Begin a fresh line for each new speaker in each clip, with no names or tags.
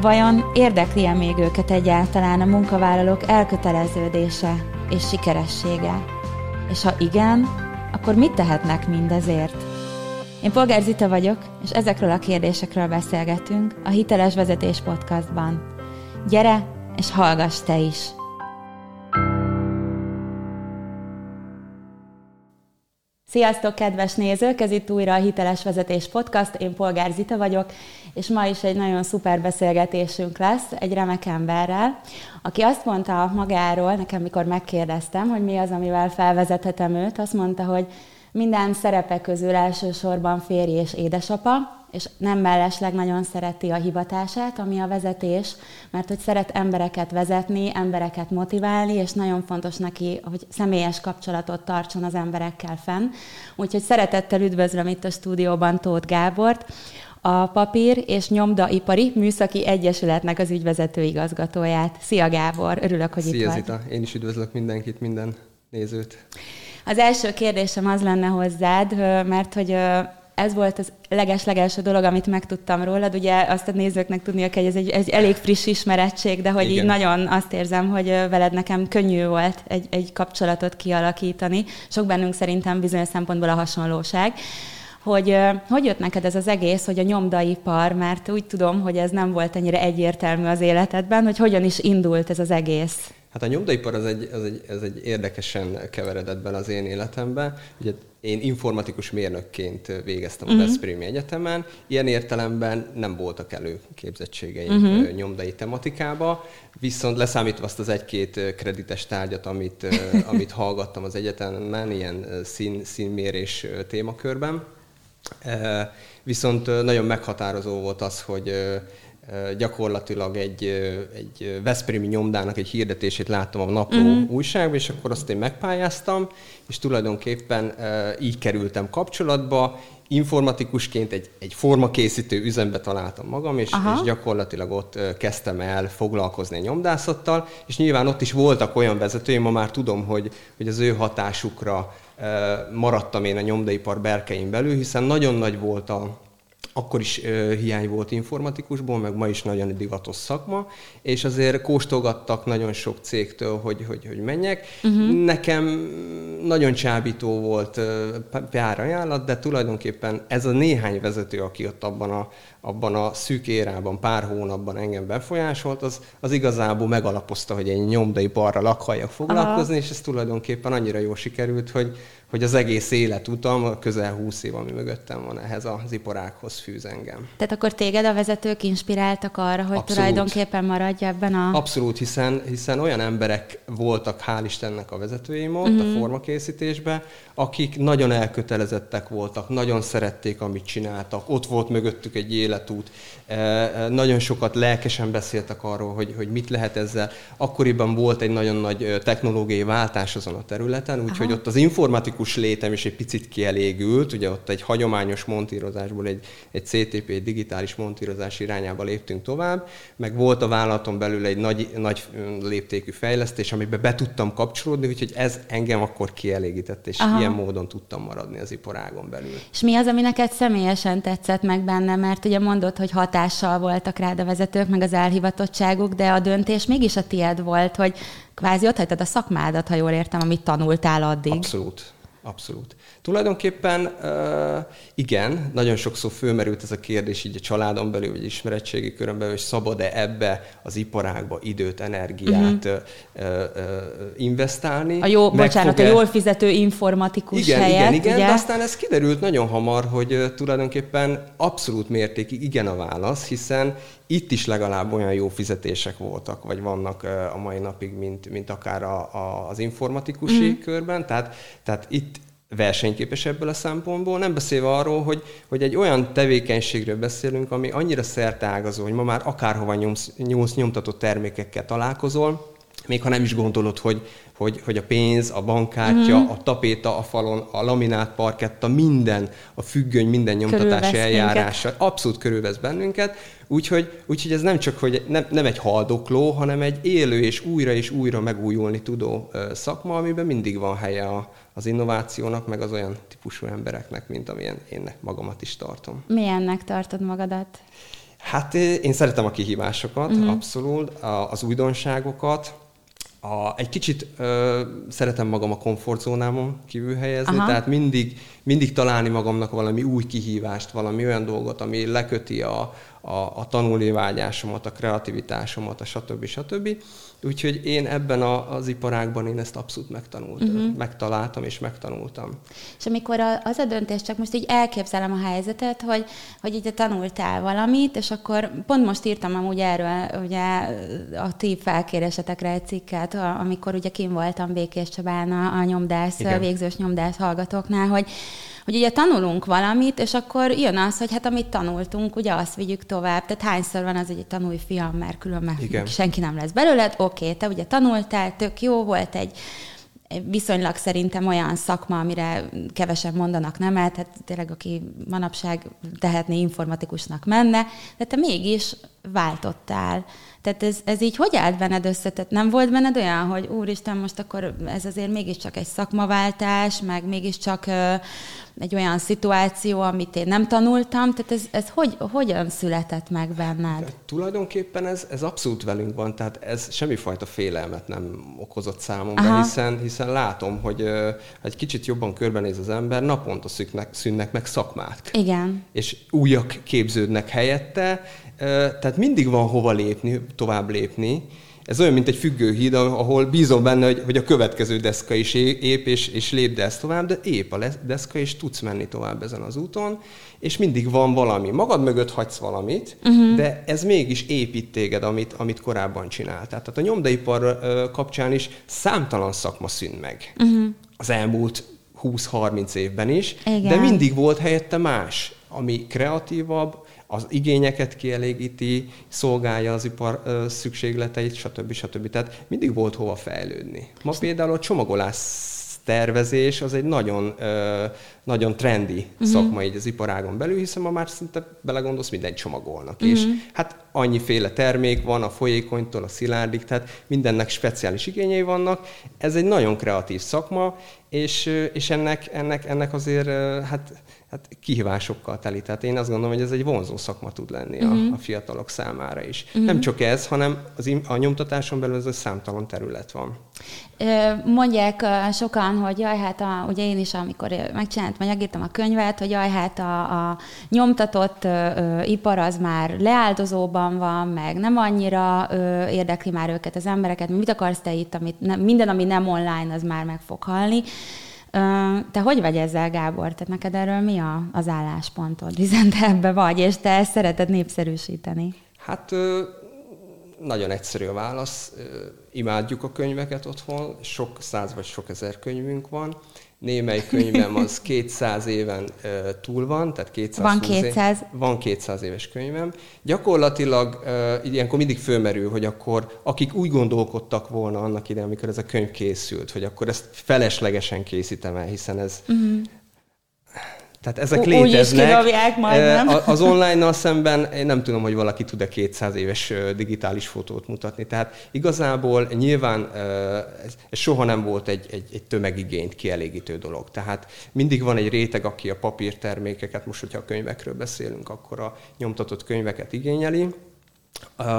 Vajon érdekli-e még őket egyáltalán a munkavállalók elköteleződése és sikeressége? És ha igen, akkor mit tehetnek mindezért? Én Polgár Zita vagyok, és ezekről a kérdésekről beszélgetünk a Hiteles Vezetés Podcastban. Gyere, és hallgass te is! Sziasztok, kedves nézők! Ez itt újra a Hiteles Vezetés Podcast. Én Polgár Zita vagyok, és ma is egy nagyon szuper beszélgetésünk lesz egy remek emberrel, aki azt mondta magáról, nekem mikor megkérdeztem, hogy mi az, amivel felvezethetem őt, azt mondta, hogy minden szerepe közül elsősorban férj és édesapa, és nem mellesleg nagyon szereti a hivatását, ami a vezetés, mert hogy szeret embereket vezetni, embereket motiválni, és nagyon fontos neki, hogy személyes kapcsolatot tartson az emberekkel fenn. Úgyhogy szeretettel üdvözlöm itt a stúdióban Tóth Gábort, a Papír és Nyomdaipari Műszaki Egyesületnek az ügyvezető igazgatóját. Szia Gábor, örülök, hogy
Szia,
itt vagy.
Zita. Én is üdvözlök mindenkit, minden nézőt.
Az első kérdésem az lenne hozzád, mert hogy ez volt az leges-legelső dolog, amit megtudtam rólad. Ugye azt a nézőknek tudnia kell, hogy ez egy, egy elég friss ismerettség, de hogy Igen. így nagyon azt érzem, hogy veled nekem könnyű volt egy, egy kapcsolatot kialakítani. Sok bennünk szerintem bizonyos szempontból a hasonlóság hogy hogy jött neked ez az egész, hogy a nyomdaipar, mert úgy tudom, hogy ez nem volt ennyire egyértelmű az életedben, hogy hogyan is indult ez az egész?
Hát a nyomdaipar az egy, az egy, az egy érdekesen keveredett bele az én életembe. Ugye én informatikus mérnökként végeztem uh-huh. a mhm. Veszprémi Egyetemen. Ilyen értelemben nem voltak előképzettségeim uh-huh. nyomdai tematikába, viszont leszámítva azt az egy-két kredites tárgyat, amit, amit hallgattam az egyetemen, ilyen szín, színmérés témakörben. Viszont nagyon meghatározó volt az, hogy gyakorlatilag egy, egy Veszprémi nyomdának egy hirdetését láttam a napló uh-huh. újságban, és akkor azt én megpályáztam, és tulajdonképpen így kerültem kapcsolatba, informatikusként egy, egy formakészítő üzembe találtam magam, és, és gyakorlatilag ott kezdtem el foglalkozni a nyomdászattal, és nyilván ott is voltak olyan vezetőim, ma már tudom, hogy, hogy az ő hatásukra maradtam én a nyomdaipar berkein belül, hiszen nagyon nagy volt a, akkor is ö, hiány volt informatikusból, meg ma is nagyon divatos szakma, és azért kóstolgattak nagyon sok cégtől, hogy, hogy, hogy menjek. Uh-huh. Nekem nagyon csábító volt pár ajánlat, de tulajdonképpen ez a néhány vezető, aki ott abban a, abban a szűk érában, pár hónapban engem befolyásolt, az, az igazából megalapozta, hogy egy nyomdai barra lakhalljak foglalkozni, Aha. és ez tulajdonképpen annyira jól sikerült, hogy, hogy az egész életutam, közel 20 év, ami mögöttem van, ehhez az iparághoz fűz engem.
Tehát akkor téged a vezetők inspiráltak arra, hogy Abszolút. tulajdonképpen maradj ebben a...
Abszolút, hiszen, hiszen olyan emberek voltak, hál' Istennek a vezetőim ott uh-huh. a mhm. formakészítésben, akik nagyon elkötelezettek voltak, nagyon szerették, amit csináltak, ott volt mögöttük egy életút, e, e, nagyon sokat lelkesen beszéltek arról, hogy, hogy mit lehet ezzel. Akkoriban volt egy nagyon nagy technológiai váltás azon a területen, úgyhogy ott az informatikus létem is egy picit kielégült, ugye ott egy hagyományos montírozásból egy, egy CTP, egy digitális montírozás irányába léptünk tovább, meg volt a vállalaton belül egy nagy, nagy léptékű fejlesztés, amiben be tudtam kapcsolódni, úgyhogy ez engem akkor kielégített, és Aha. ilyen módon tudtam maradni az iparágon belül.
És mi az, ami neked személyesen tetszett meg benne, mert ugye mondod, hogy hatással voltak rád a vezetők, meg az elhivatottságuk, de a döntés mégis a tied volt, hogy kvázi ott hagytad a szakmádat, ha jól értem, amit tanultál addig.
Abszolút. Abszolút. Tulajdonképpen igen, nagyon sokszor fölmerült ez a kérdés így a családon belül, vagy ismeretségi körön belül, hogy szabad-e ebbe az iparágba időt, energiát uh-huh. uh, uh, investálni.
A jó, bocsánat, a jól fizető informatikus
igen,
helyett,
Igen, igen,
ugye?
de aztán ez kiderült nagyon hamar, hogy tulajdonképpen abszolút mértékig igen a válasz, hiszen itt is legalább olyan jó fizetések voltak, vagy vannak a mai napig, mint, mint akár a, a, az informatikusi mm. körben. Tehát, tehát itt versenyképes ebből a szempontból, nem beszélve arról, hogy, hogy egy olyan tevékenységről beszélünk, ami annyira szerteágazó, hogy ma már akárhova nyomsz, nyomsz nyomtatott termékekkel találkozol, még ha nem is gondolod, hogy, hogy, hogy a pénz, a bankkártya, mm-hmm. a tapéta a falon, a laminát parketta, minden, a függöny, minden nyomtatási eljárása abszolút körülvesz bennünket, úgyhogy, úgyhogy ez nem csak hogy nem, nem egy haldokló, hanem egy élő és újra és újra megújulni tudó szakma, amiben mindig van helye a, az innovációnak, meg az olyan típusú embereknek, mint amilyen én magamat is tartom.
Milyennek tartod magadat?
Hát én szeretem a kihívásokat, uh-huh. abszolút, az újdonságokat, a, egy kicsit ö, szeretem magam a komfortzónámon kívül helyezni, Aha. tehát mindig, mindig találni magamnak valami új kihívást, valami olyan dolgot, ami leköti a, a, a tanulni vágyásomat, a kreativitásomat, a stb. stb. Úgyhogy én ebben a, az iparágban én ezt abszolút megtanultam, uh-huh. megtaláltam és megtanultam.
És amikor az a döntés, csak most így elképzelem a helyzetet, hogy, hogy így tanultál valamit, és akkor pont most írtam amúgy erről ugye a ti felkérésetekre egy cikket, amikor ugye kim voltam Békés Csabán a, a nyomdász, Igen. végzős nyomdász hallgatóknál, hogy hogy ugye tanulunk valamit, és akkor jön az, hogy hát amit tanultunk, ugye azt vigyük tovább. Tehát hányszor van az, hogy tanulj fiam, mert különben Igen. senki nem lesz belőled. Oké, okay, te ugye tanultál, tök jó volt egy viszonylag szerintem olyan szakma, amire kevesen mondanak nemet, hát tényleg aki manapság tehetné informatikusnak menne, de te mégis váltottál. Tehát ez, ez így hogy állt benned össze? Tehát nem volt benned olyan, hogy úristen, most akkor ez azért mégiscsak egy szakmaváltás, meg mégiscsak ö, egy olyan szituáció, amit én nem tanultam, tehát ez, ez hogy, hogyan született meg benned?
De tulajdonképpen ez, ez abszolút velünk van, tehát ez semmifajta félelmet nem okozott számomra, Aha. hiszen, hiszen látom, hogy ö, egy kicsit jobban körbenéz az ember, naponta szűnnek, szűnnek meg szakmák.
Igen.
És újak képződnek helyette, tehát mindig van hova lépni, tovább lépni. Ez olyan, mint egy függőhíd, ahol bízom benne, hogy, hogy a következő deszka is ép, és, és lépd ezt tovább, de épp a deszka, és tudsz menni tovább ezen az úton, és mindig van valami. Magad mögött hagysz valamit, uh-huh. de ez mégis épít téged, amit, amit korábban csináltál. Tehát a nyomdaipar kapcsán is számtalan szakma szűnt meg. Uh-huh. Az elmúlt 20-30 évben is, Igen. de mindig volt helyette más, ami kreatívabb, az igényeket kielégíti, szolgálja az ipar szükségleteit, stb. stb. Tehát mindig volt hova fejlődni. Ma például a csomagolás tervezés az egy nagyon, nagyon trendi uh-huh. szakma így az iparágon belül, hiszen ma már szinte belegondolsz, mindent csomagolnak. Uh-huh. És hát annyiféle termék van, a folyékonytól a szilárdig, tehát mindennek speciális igényei vannak. Ez egy nagyon kreatív szakma, és, és ennek, ennek, ennek azért hát hát kihívásokkal teli. Tehát én azt gondolom, hogy ez egy vonzó szakma tud lenni uh-huh. a, mhm. a fiatalok számára is. Uh-huh. Nem csak ez, hanem az, a nyomtatáson belül ez a számtalan terület van.
Mondják sokan, hogy jaj, hát a, ugye én is, amikor megcsináltam, megírtam a könyvet, hogy jaj, hát a, a nyomtatott ö, ipar az már leáldozóban van, meg nem annyira ö, érdekli már őket az embereket, mit akarsz te itt, amit nem, minden, ami nem online, az már meg fog halni. Te hogy vagy ezzel, Gábor? Tehát neked erről mi a, az álláspontod? Hiszen te ebbe vagy, és te ezt szereted népszerűsíteni.
Hát nagyon egyszerű a válasz. Imádjuk a könyveket otthon, sok száz vagy sok ezer könyvünk van némely könyvem az 200 éven túl van, tehát 200
Van 200?
Év, van 200 éves könyvem. Gyakorlatilag ilyenkor mindig fölmerül, hogy akkor akik úgy gondolkodtak volna annak idején, amikor ez a könyv készült, hogy akkor ezt feleslegesen készítem el, hiszen ez uh-huh. Tehát ezek U- léteznek. Úgy? Az online-nal szemben én nem tudom, hogy valaki tud-e 200 éves digitális fotót mutatni. Tehát igazából nyilván ez soha nem volt egy, egy, egy tömegigényt kielégítő dolog. Tehát mindig van egy réteg, aki a papírtermékeket, most hogyha a könyvekről beszélünk, akkor a nyomtatott könyveket igényeli.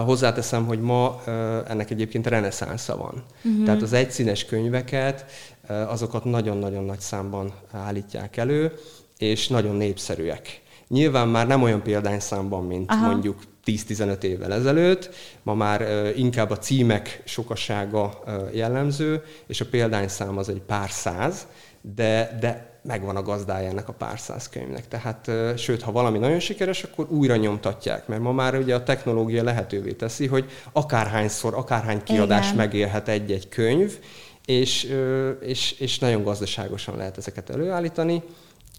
Hozzáteszem, hogy ma ennek egyébként reneszánsza van. Uh-huh. Tehát az egyszínes könyveket, azokat nagyon-nagyon nagy számban állítják elő, és nagyon népszerűek. Nyilván már nem olyan példányszámban, mint Aha. mondjuk 10-15 évvel ezelőtt, ma már inkább a címek sokasága jellemző, és a példányszám az egy pár száz, de, de megvan a gazdája ennek a pár száz könyvnek. Tehát, sőt, ha valami nagyon sikeres, akkor újra nyomtatják, mert ma már ugye a technológia lehetővé teszi, hogy akárhányszor, akárhány kiadás Igen. megélhet egy-egy könyv, és, és, és nagyon gazdaságosan lehet ezeket előállítani,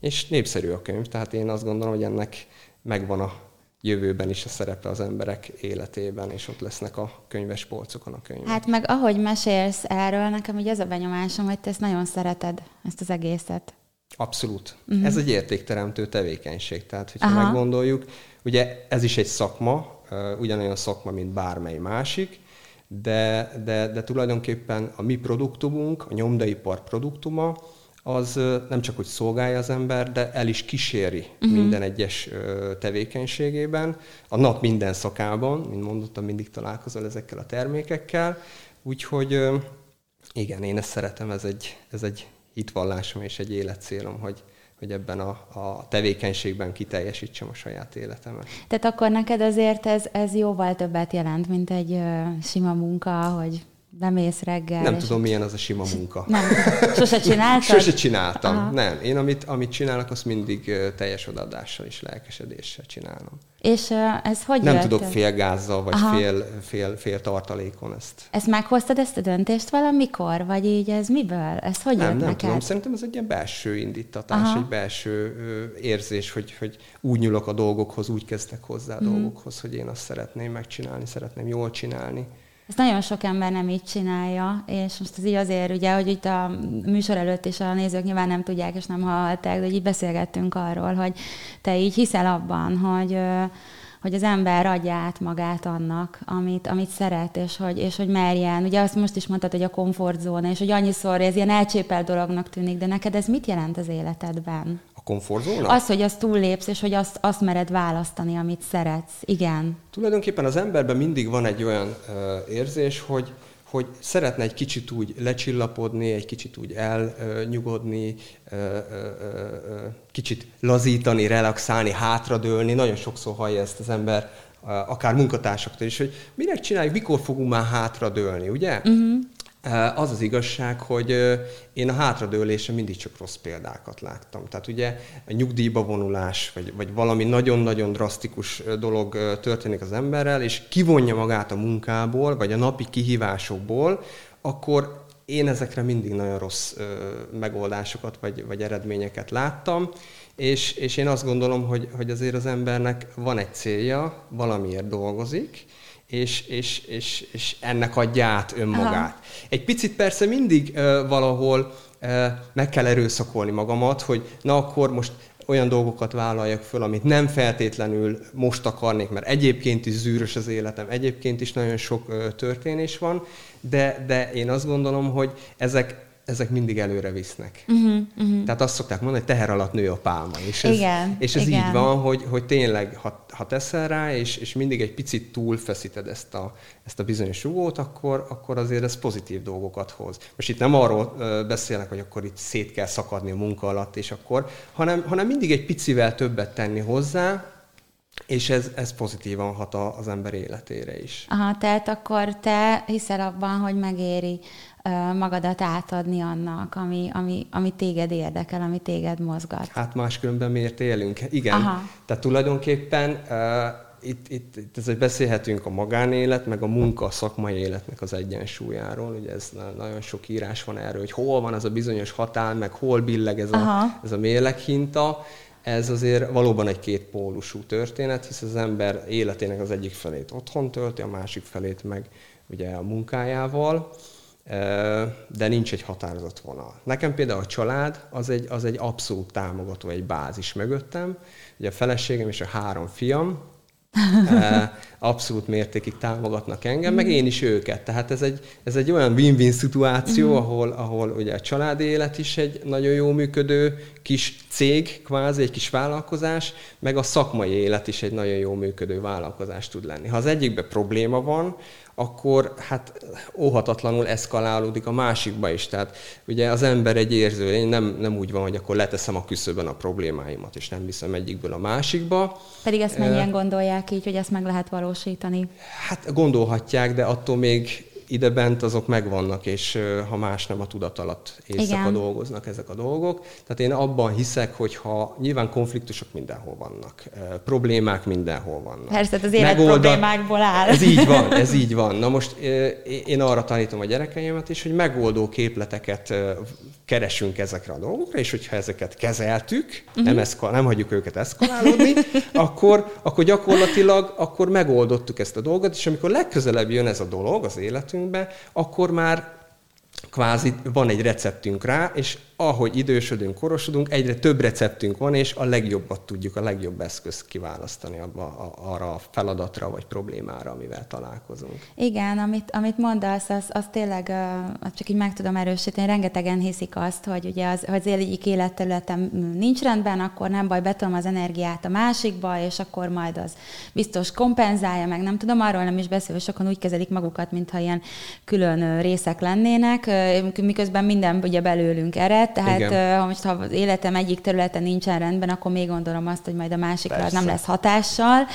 és népszerű a könyv, tehát én azt gondolom, hogy ennek megvan a jövőben is a szerepe az emberek életében, és ott lesznek a könyves polcokon a könyvek.
Hát meg ahogy mesélsz erről, nekem ugye az a benyomásom, hogy te ezt nagyon szereted, ezt az egészet.
Abszolút. Uh-huh. Ez egy értékteremtő tevékenység. Tehát, hogyha Aha. meggondoljuk, ugye ez is egy szakma, ugyanolyan szakma, mint bármely másik, de, de, de tulajdonképpen a mi produktumunk, a nyomdaipar produktuma, az nem csak, hogy szolgálja az ember, de el is kíséri uh-huh. minden egyes tevékenységében, a nap minden szakában, mint mondottam, mindig találkozol ezekkel a termékekkel, úgyhogy igen, én ezt szeretem, ez egy, ez egy hitvallásom és egy életcélom, hogy, hogy ebben a, a tevékenységben kiteljesítsem a saját életemet.
Tehát akkor neked azért ez, ez jóval többet jelent, mint egy ö, sima munka, hogy bemész reggel.
Nem tudom, milyen az a sima munka.
Nem, sose csináltad?
Sose csináltam, Aha. nem. Én amit, amit csinálok, azt mindig teljes odaadással és lelkesedéssel csinálom.
És ez hogy
Nem
jött?
tudok félgázzal, vagy fél, fél, fél tartalékon ezt.
Ezt meghoztad ezt a döntést valamikor? Vagy így ez miből? Ez hogy
nem,
jött
nem
neked?
tudom, szerintem ez egy ilyen belső indítatás, Aha. egy belső érzés, hogy, hogy úgy nyúlok a dolgokhoz, úgy kezdtek hozzá a mm. dolgokhoz, hogy én azt szeretném megcsinálni, szeretném jól csinálni.
Ezt nagyon sok ember nem így csinálja, és most az így azért, ugye, hogy itt a műsor előtt is a nézők nyilván nem tudják és nem hallották, de így beszélgettünk arról, hogy te így hiszel abban, hogy hogy az ember adja át magát annak, amit, amit szeret, és hogy, és hogy merjen. Ugye azt most is mondtad, hogy a komfortzóna, és hogy annyiszor ez ilyen elcsépelt dolognak tűnik, de neked ez mit jelent az életedben?
A komfortzóna?
Az, hogy azt túllépsz, és hogy azt, azt mered választani, amit szeretsz. Igen.
Tulajdonképpen az emberben mindig van egy olyan uh, érzés, hogy, hogy szeretne egy kicsit úgy lecsillapodni, egy kicsit úgy elnyugodni, kicsit lazítani, relaxálni, hátradőlni. Nagyon sokszor hallja ezt az ember, akár munkatársaktól is, hogy minek csináljuk, mikor fogunk már hátradőlni, ugye? Uh-huh. Az az igazság, hogy én a hátradőlésre mindig csak rossz példákat láttam. Tehát ugye a nyugdíjba vonulás, vagy, vagy valami nagyon-nagyon drasztikus dolog történik az emberrel, és kivonja magát a munkából, vagy a napi kihívásokból, akkor én ezekre mindig nagyon rossz megoldásokat, vagy, vagy eredményeket láttam, és, és én azt gondolom, hogy, hogy azért az embernek van egy célja, valamiért dolgozik, és, és, és, és ennek adja át önmagát. Aha. Egy picit persze mindig uh, valahol uh, meg kell erőszakolni magamat, hogy na akkor most olyan dolgokat vállaljak föl, amit nem feltétlenül most akarnék, mert egyébként is zűrös az életem, egyébként is nagyon sok uh, történés van, de, de én azt gondolom, hogy ezek ezek mindig előre visznek. Uh-huh, uh-huh. Tehát azt szokták mondani, hogy teher alatt nő a pálma. És ez,
igen,
és ez
igen.
így van, hogy, hogy tényleg, ha, ha teszel rá, és, és mindig egy picit túlfeszíted ezt a, ezt a bizonyos rugót, akkor, akkor azért ez pozitív dolgokat hoz. Most itt nem arról beszélnek, hogy akkor itt szét kell szakadni a munka alatt, és akkor, hanem, hanem mindig egy picivel többet tenni hozzá, és ez, ez pozitívan hat az ember életére is.
Aha, tehát akkor te hiszel abban, hogy megéri magadat átadni annak, ami, ami, ami téged érdekel, ami téged mozgat.
Hát máskülönben miért élünk? Igen. Aha. Tehát tulajdonképpen uh, itt, itt, itt ez, beszélhetünk a magánélet, meg a munka, a szakmai életnek az egyensúlyáról. Ugye ez nagyon sok írás van erről, hogy hol van az a bizonyos határ, meg hol billeg ez a, ez a mérleghinta. Ez azért valóban egy kétpólusú történet, hisz az ember életének az egyik felét otthon tölti, a másik felét meg ugye a munkájával de nincs egy határozott vonal. Nekem például a család az egy, az egy abszolút támogató, egy bázis mögöttem. Ugye a feleségem és a három fiam, abszolút mértékig támogatnak engem, meg én is őket. Tehát ez egy, ez egy olyan win-win szituáció, mm. ahol, ahol ugye a családi élet is egy nagyon jó működő kis cég, kvázi egy kis vállalkozás, meg a szakmai élet is egy nagyon jó működő vállalkozás tud lenni. Ha az egyikben probléma van, akkor hát óhatatlanul eszkalálódik a másikba is. Tehát ugye az ember egy érző, én nem, nem úgy van, hogy akkor leteszem a küszöbön a problémáimat, és nem viszem egyikből a másikba.
Pedig ezt mennyien gondolják így, hogy ezt meg lehet valósítani?
Hát gondolhatják, de attól még ide bent azok megvannak, és ha más nem a tudat alatt éjszaka Igen. dolgoznak ezek a dolgok. Tehát én abban hiszek, hogy ha nyilván konfliktusok mindenhol vannak, problémák mindenhol vannak.
Persze, az élet Megoldat, problémákból áll.
Ez így van, ez így van. Na most én arra tanítom a gyerekeimet is, hogy megoldó képleteket keresünk ezekre a dolgokra, és hogyha ezeket kezeltük, uh-huh. nem, eszkal, nem hagyjuk őket eszkalálódni, akkor, akkor gyakorlatilag akkor megoldottuk ezt a dolgot, és amikor legközelebb jön ez a dolog az életünkbe, akkor már kvázi van egy receptünk rá, és ahogy idősödünk, korosodunk, egyre több receptünk van, és a legjobbat tudjuk, a legjobb eszközt kiválasztani abba, a, arra a feladatra vagy problémára, amivel találkozunk.
Igen, amit, amit mondasz, az, az tényleg csak így meg tudom erősíteni. Rengetegen hiszik azt, hogy ugye az, az egyik életterületem nincs rendben, akkor nem baj, betolom az energiát a másikba, és akkor majd az biztos kompenzálja, meg nem tudom, arról nem is beszél, hogy sokan úgy kezelik magukat, mintha ilyen külön részek lennének, miközben minden ugye belőlünk ered, tehát Igen. ha most ha az életem egyik területen nincsen rendben, akkor még gondolom azt, hogy majd a másikra Persze. nem lesz hatással.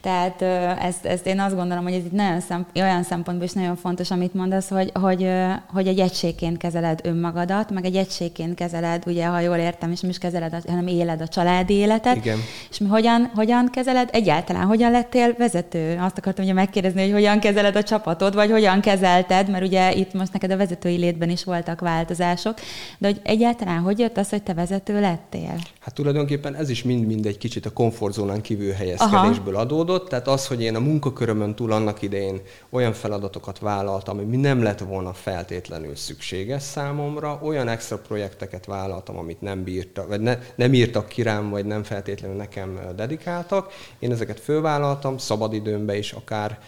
Tehát ezt, ezt én azt gondolom, hogy ez itt nagyon szem, olyan szempontból is nagyon fontos, amit mondasz, hogy, hogy, hogy egy egységként kezeled önmagadat, meg egy egységként kezeled, ugye, ha jól értem, és nem is kezeled, hanem éled a családi életet. Igen. És mi hogyan, hogyan kezeled? Egyáltalán hogyan lettél vezető? Azt akartam ugye megkérdezni, hogy hogyan kezeled a csapatod, vagy hogyan kezelted, mert ugye itt most neked a vezetői létben is voltak változások, de hogy egyáltalán hogy jött az, hogy te vezető lettél?
Hát tulajdonképpen ez is mind-mind egy kicsit a komfortzónán kívül helyezkedésből Aha. adódott. Tehát az, hogy én a munkakörömön túl annak idején olyan feladatokat vállaltam, ami nem lett volna feltétlenül szükséges számomra, olyan extra projekteket vállaltam, amit nem bírta, vagy ne, nem írtak ki rám, vagy nem feltétlenül nekem dedikáltak. Én ezeket fölvállaltam, szabadidőmben is akár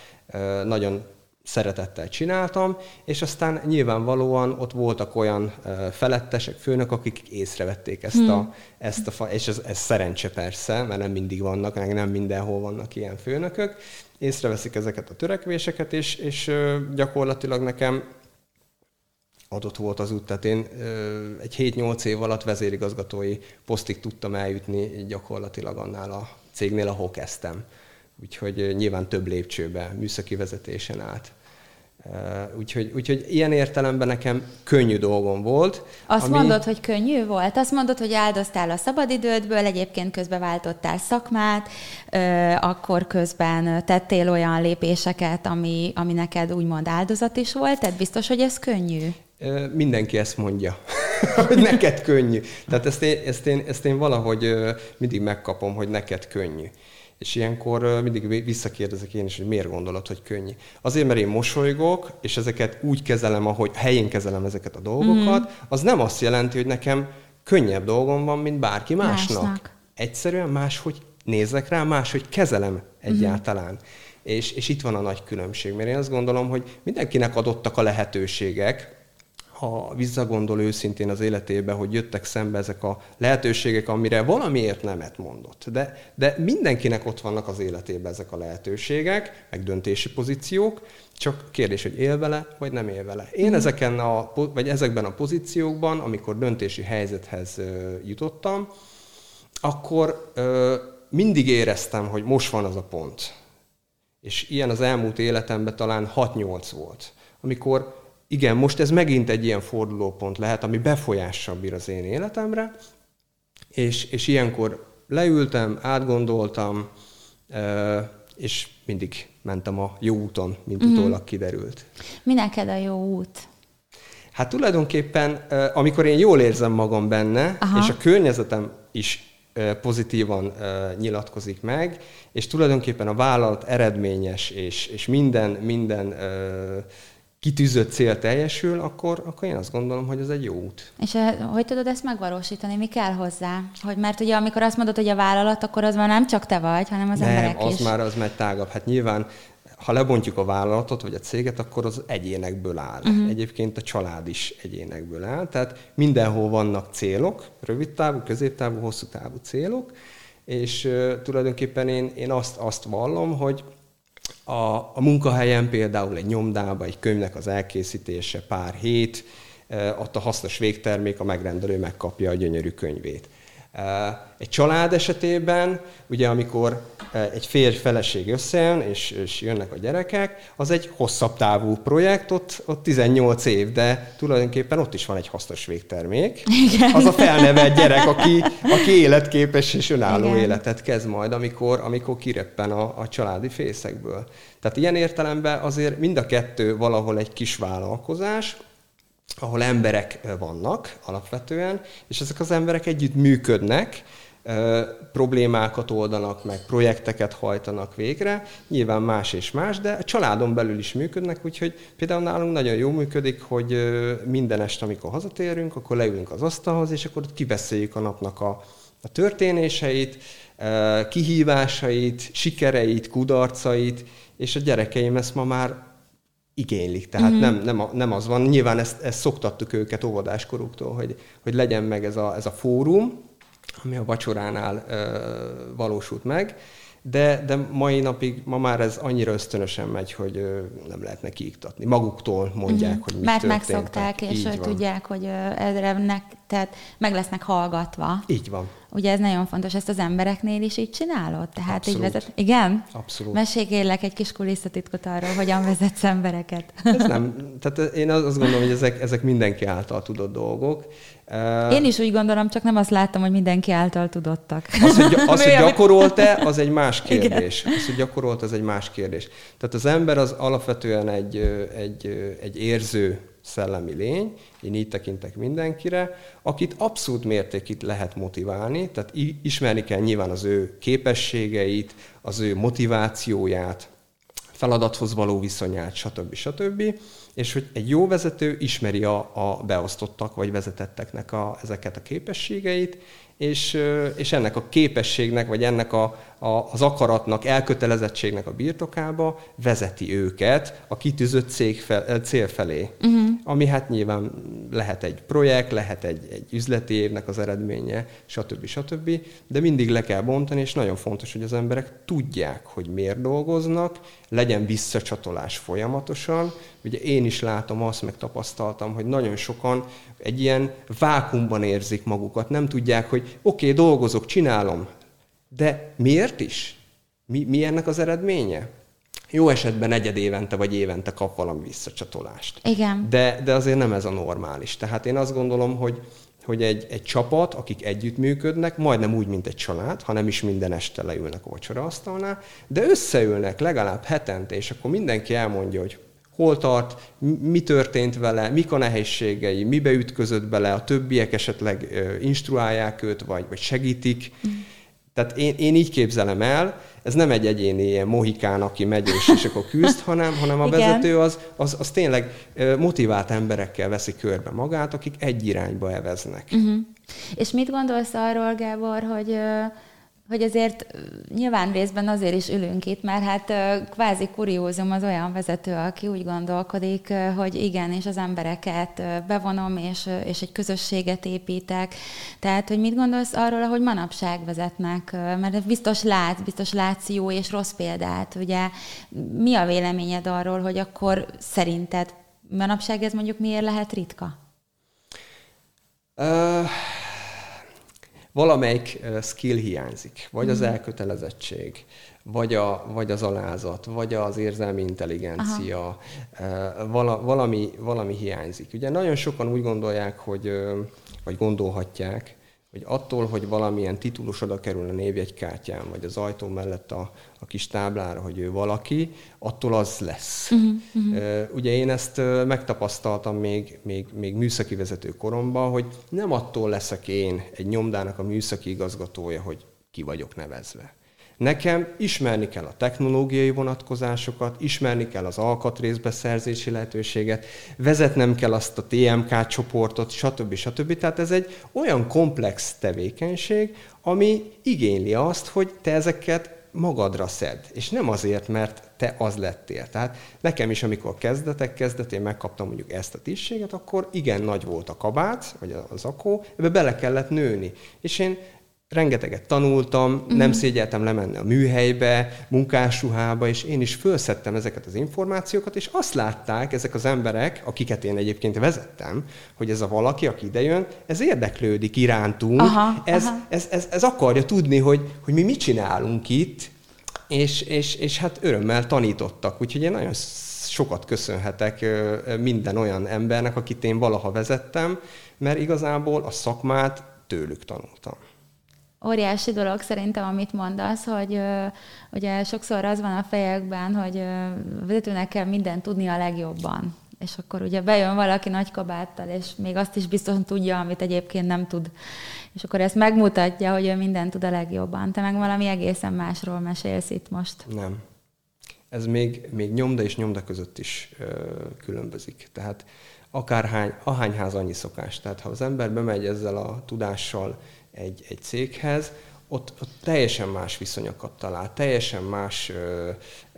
nagyon szeretettel csináltam, és aztán nyilvánvalóan ott voltak olyan felettesek, főnök, akik észrevették ezt a, hmm. ezt a fa, és ez, ez szerencse persze, mert nem mindig vannak, meg nem mindenhol vannak ilyen főnökök, észreveszik ezeket a törekvéseket, és, és gyakorlatilag nekem adott volt az út, tehát én egy 7-8 év alatt vezérigazgatói posztig tudtam eljutni gyakorlatilag annál a cégnél, ahol kezdtem úgyhogy nyilván több lépcsőbe, műszaki vezetésen át. Úgyhogy, úgyhogy ilyen értelemben nekem könnyű dolgom volt.
Azt ami... mondod, hogy könnyű volt? Azt mondod, hogy áldoztál a szabadidődből, egyébként közben váltottál szakmát, akkor közben tettél olyan lépéseket, ami, ami neked úgymond áldozat is volt, tehát biztos, hogy ez könnyű?
Mindenki ezt mondja, hogy neked könnyű. Tehát ezt én, ezt, én, ezt én valahogy mindig megkapom, hogy neked könnyű. És ilyenkor mindig visszakérdezek én is, hogy miért gondolod, hogy könnyű. Azért, mert én mosolygok, és ezeket úgy kezelem, ahogy helyén kezelem ezeket a dolgokat, mm. az nem azt jelenti, hogy nekem könnyebb dolgom van, mint bárki másnak. másnak. Egyszerűen máshogy nézek rá, máshogy kezelem mhm. egyáltalán. Mm. És, és itt van a nagy különbség, mert én azt gondolom, hogy mindenkinek adottak a lehetőségek, ha visszagondol őszintén az életébe, hogy jöttek szembe ezek a lehetőségek, amire valamiért nemet mondott. De, de mindenkinek ott vannak az életében ezek a lehetőségek, meg döntési pozíciók, csak kérdés, hogy él vele, vagy nem él vele. Én mm. ezeken a, vagy ezekben a pozíciókban, amikor döntési helyzethez jutottam, akkor mindig éreztem, hogy most van az a pont. És ilyen az elmúlt életemben talán 6-8 volt, amikor igen, most ez megint egy ilyen fordulópont lehet, ami befolyással bír az én életemre, és, és ilyenkor leültem, átgondoltam, és mindig mentem a jó úton, mint mm-hmm. utólag kiderült.
Mi neked a jó út?
Hát tulajdonképpen, amikor én jól érzem magam benne, Aha. és a környezetem is pozitívan nyilatkozik meg, és tulajdonképpen a vállalat eredményes, és, és minden, minden kitűzött cél teljesül, akkor, akkor én azt gondolom, hogy ez egy jó út.
És eh, hogy tudod ezt megvalósítani? Mi kell hozzá? Hogy, mert ugye amikor azt mondod, hogy a vállalat, akkor az már nem csak te vagy, hanem az
nem,
emberek
az
is.
már az megy tágabb. Hát nyilván, ha lebontjuk a vállalatot vagy a céget, akkor az egyénekből áll. Uh-huh. Egyébként a család is egyénekből áll. Tehát mindenhol vannak célok, rövid távú, középtávú, hosszú távú célok, és uh, tulajdonképpen én, én azt, azt vallom, hogy a, a munkahelyen például egy nyomdába, egy könyvnek az elkészítése pár hét, ott a hasznos végtermék, a megrendelő megkapja a gyönyörű könyvét. Egy család esetében, ugye amikor egy férj feleség összejön, és, és jönnek a gyerekek, az egy hosszabb távú projekt, ott, ott 18 év, de tulajdonképpen ott is van egy hasznos végtermék. Igen. Az a felnevelt gyerek, aki, aki életképes és önálló Igen. életet kezd majd, amikor, amikor kireppen a, a családi fészekből. Tehát ilyen értelemben azért mind a kettő valahol egy kis vállalkozás, ahol emberek vannak alapvetően, és ezek az emberek együtt működnek, problémákat oldanak meg, projekteket hajtanak végre, nyilván más és más, de a családon belül is működnek, úgyhogy például nálunk nagyon jó működik, hogy minden este, amikor hazatérünk, akkor leülünk az asztalhoz, és akkor kibeszéljük a napnak a, a történéseit, kihívásait, sikereit, kudarcait, és a gyerekeim ezt ma már igénylik. Tehát mm-hmm. nem, nem, nem az van. Nyilván ezt, ezt szoktattuk őket óvodáskoruktól, hogy, hogy legyen meg ez a, ez a fórum, ami a vacsoránál ö, valósult meg, de, de mai napig, ma már ez annyira ösztönösen megy, hogy nem lehet neki iktatni. Maguktól mondják, uh-huh. hogy mi
Mert megszokták, és Így tudják, hogy erre tehát meg lesznek hallgatva.
Így van.
Ugye ez nagyon fontos, ezt az embereknél is így csinálod? Tehát Abszolút. így vezet... Igen?
Abszolút.
Mesélj kérlek egy kis kulisszatitkot arról, hogyan vezetsz embereket.
Ez nem, tehát én azt gondolom, hogy ezek, ezek mindenki által tudott dolgok.
Én is úgy gondolom, csak nem azt láttam, hogy mindenki által tudottak.
Az, hogy, az, hogy gyakorolt-e, az egy más kérdés. Igen. Az, hogy gyakorolt, az egy más kérdés. Tehát az ember az alapvetően egy, egy, egy érző szellemi lény, én így tekintek mindenkire, akit abszolút mértékig lehet motiválni, tehát ismerni kell nyilván az ő képességeit, az ő motivációját, feladathoz való viszonyát, stb. stb. És hogy egy jó vezető ismeri a, a beosztottak vagy vezetetteknek a, ezeket a képességeit, és, és ennek a képességnek, vagy ennek a, az akaratnak, elkötelezettségnek a birtokába vezeti őket a kitűzött cég fel, cél felé. Uh-huh. Ami hát nyilván lehet egy projekt, lehet egy, egy üzleti évnek az eredménye, stb. stb. De mindig le kell bontani, és nagyon fontos, hogy az emberek tudják, hogy miért dolgoznak, legyen visszacsatolás folyamatosan. Ugye én is látom azt, meg tapasztaltam, hogy nagyon sokan egy ilyen vákumban érzik magukat, nem tudják, hogy oké, okay, dolgozok, csinálom, de miért is? Mi, mi ennek az eredménye? Jó esetben negyed évente vagy évente kap valami visszacsatolást.
Igen.
De, de azért nem ez a normális. Tehát én azt gondolom, hogy, hogy egy, egy csapat, akik együttműködnek, majdnem úgy, mint egy család, ha nem is minden este leülnek a vacsoraasztalnál, de összeülnek legalább hetente, és akkor mindenki elmondja, hogy hol tart, mi történt vele, mik a nehézségei, mibe ütközött bele, a többiek esetleg instruálják őt, vagy, vagy segítik. Mm. Tehát én, én így képzelem el, ez nem egy egyéni ilyen mohikán, aki megy és, és akkor küzd, hanem, hanem a Igen. vezető az, az, az tényleg motivált emberekkel veszi körbe magát, akik egy irányba eveznek. Uh-huh.
És mit gondolsz arról, Gábor, hogy hogy azért nyilván részben azért is ülünk itt, mert hát kvázi kuriózum az olyan vezető, aki úgy gondolkodik, hogy igen, és az embereket bevonom, és, és egy közösséget építek. Tehát, hogy mit gondolsz arról, hogy manapság vezetnek, mert biztos látsz, biztos látsz jó és rossz példát, ugye mi a véleményed arról, hogy akkor szerinted manapság ez mondjuk miért lehet ritka? Uh
valamelyik skill hiányzik, vagy az mhm. elkötelezettség, vagy, a, vagy az alázat, vagy az érzelmi intelligencia, vala, valami, valami hiányzik. Ugye nagyon sokan úgy gondolják, hogy, vagy gondolhatják, hogy attól, hogy valamilyen titulus oda kerül a névjegykártyán, vagy az ajtó mellett a, a kis táblára, hogy ő valaki, attól az lesz. Uh-huh, uh-huh. Ugye én ezt megtapasztaltam még, még, még műszaki vezető koromban, hogy nem attól leszek én egy nyomdának a műszaki igazgatója, hogy ki vagyok nevezve. Nekem ismerni kell a technológiai vonatkozásokat, ismerni kell az alkatrészbeszerzési lehetőséget, vezetnem kell azt a TMK csoportot, stb. stb. Tehát ez egy olyan komplex tevékenység, ami igényli azt, hogy te ezeket magadra szed. És nem azért, mert te az lettél. Tehát nekem is, amikor kezdetek kezdetén megkaptam mondjuk ezt a tisztséget, akkor igen nagy volt a kabát, vagy az akó, ebbe bele kellett nőni. És én rengeteget tanultam, uh-huh. nem szégyeltem lemenni a műhelybe, munkásruhába, és én is felszettem ezeket az információkat, és azt látták ezek az emberek, akiket én egyébként vezettem, hogy ez a valaki, aki idejön, ez érdeklődik irántunk, aha, ez, aha. Ez, ez, ez akarja tudni, hogy, hogy mi mit csinálunk itt, és, és, és hát örömmel tanítottak. Úgyhogy én nagyon sokat köszönhetek minden olyan embernek, akit én valaha vezettem, mert igazából a szakmát tőlük tanultam
óriási dolog szerintem, amit mondasz, hogy ugye sokszor az van a fejekben, hogy vezetőnek kell mindent tudni a legjobban. És akkor ugye bejön valaki nagy kabáttal, és még azt is biztosan tudja, amit egyébként nem tud. És akkor ezt megmutatja, hogy ő mindent tud a legjobban. Te meg valami egészen másról mesélsz itt most.
Nem. Ez még, még nyomda és nyomda között is ö, különbözik. Tehát akárhány, ahányház annyi szokás. Tehát ha az ember bemegy ezzel a tudással, egy, egy céghez, ott, ott teljesen más viszonyokat talál, teljesen más ö,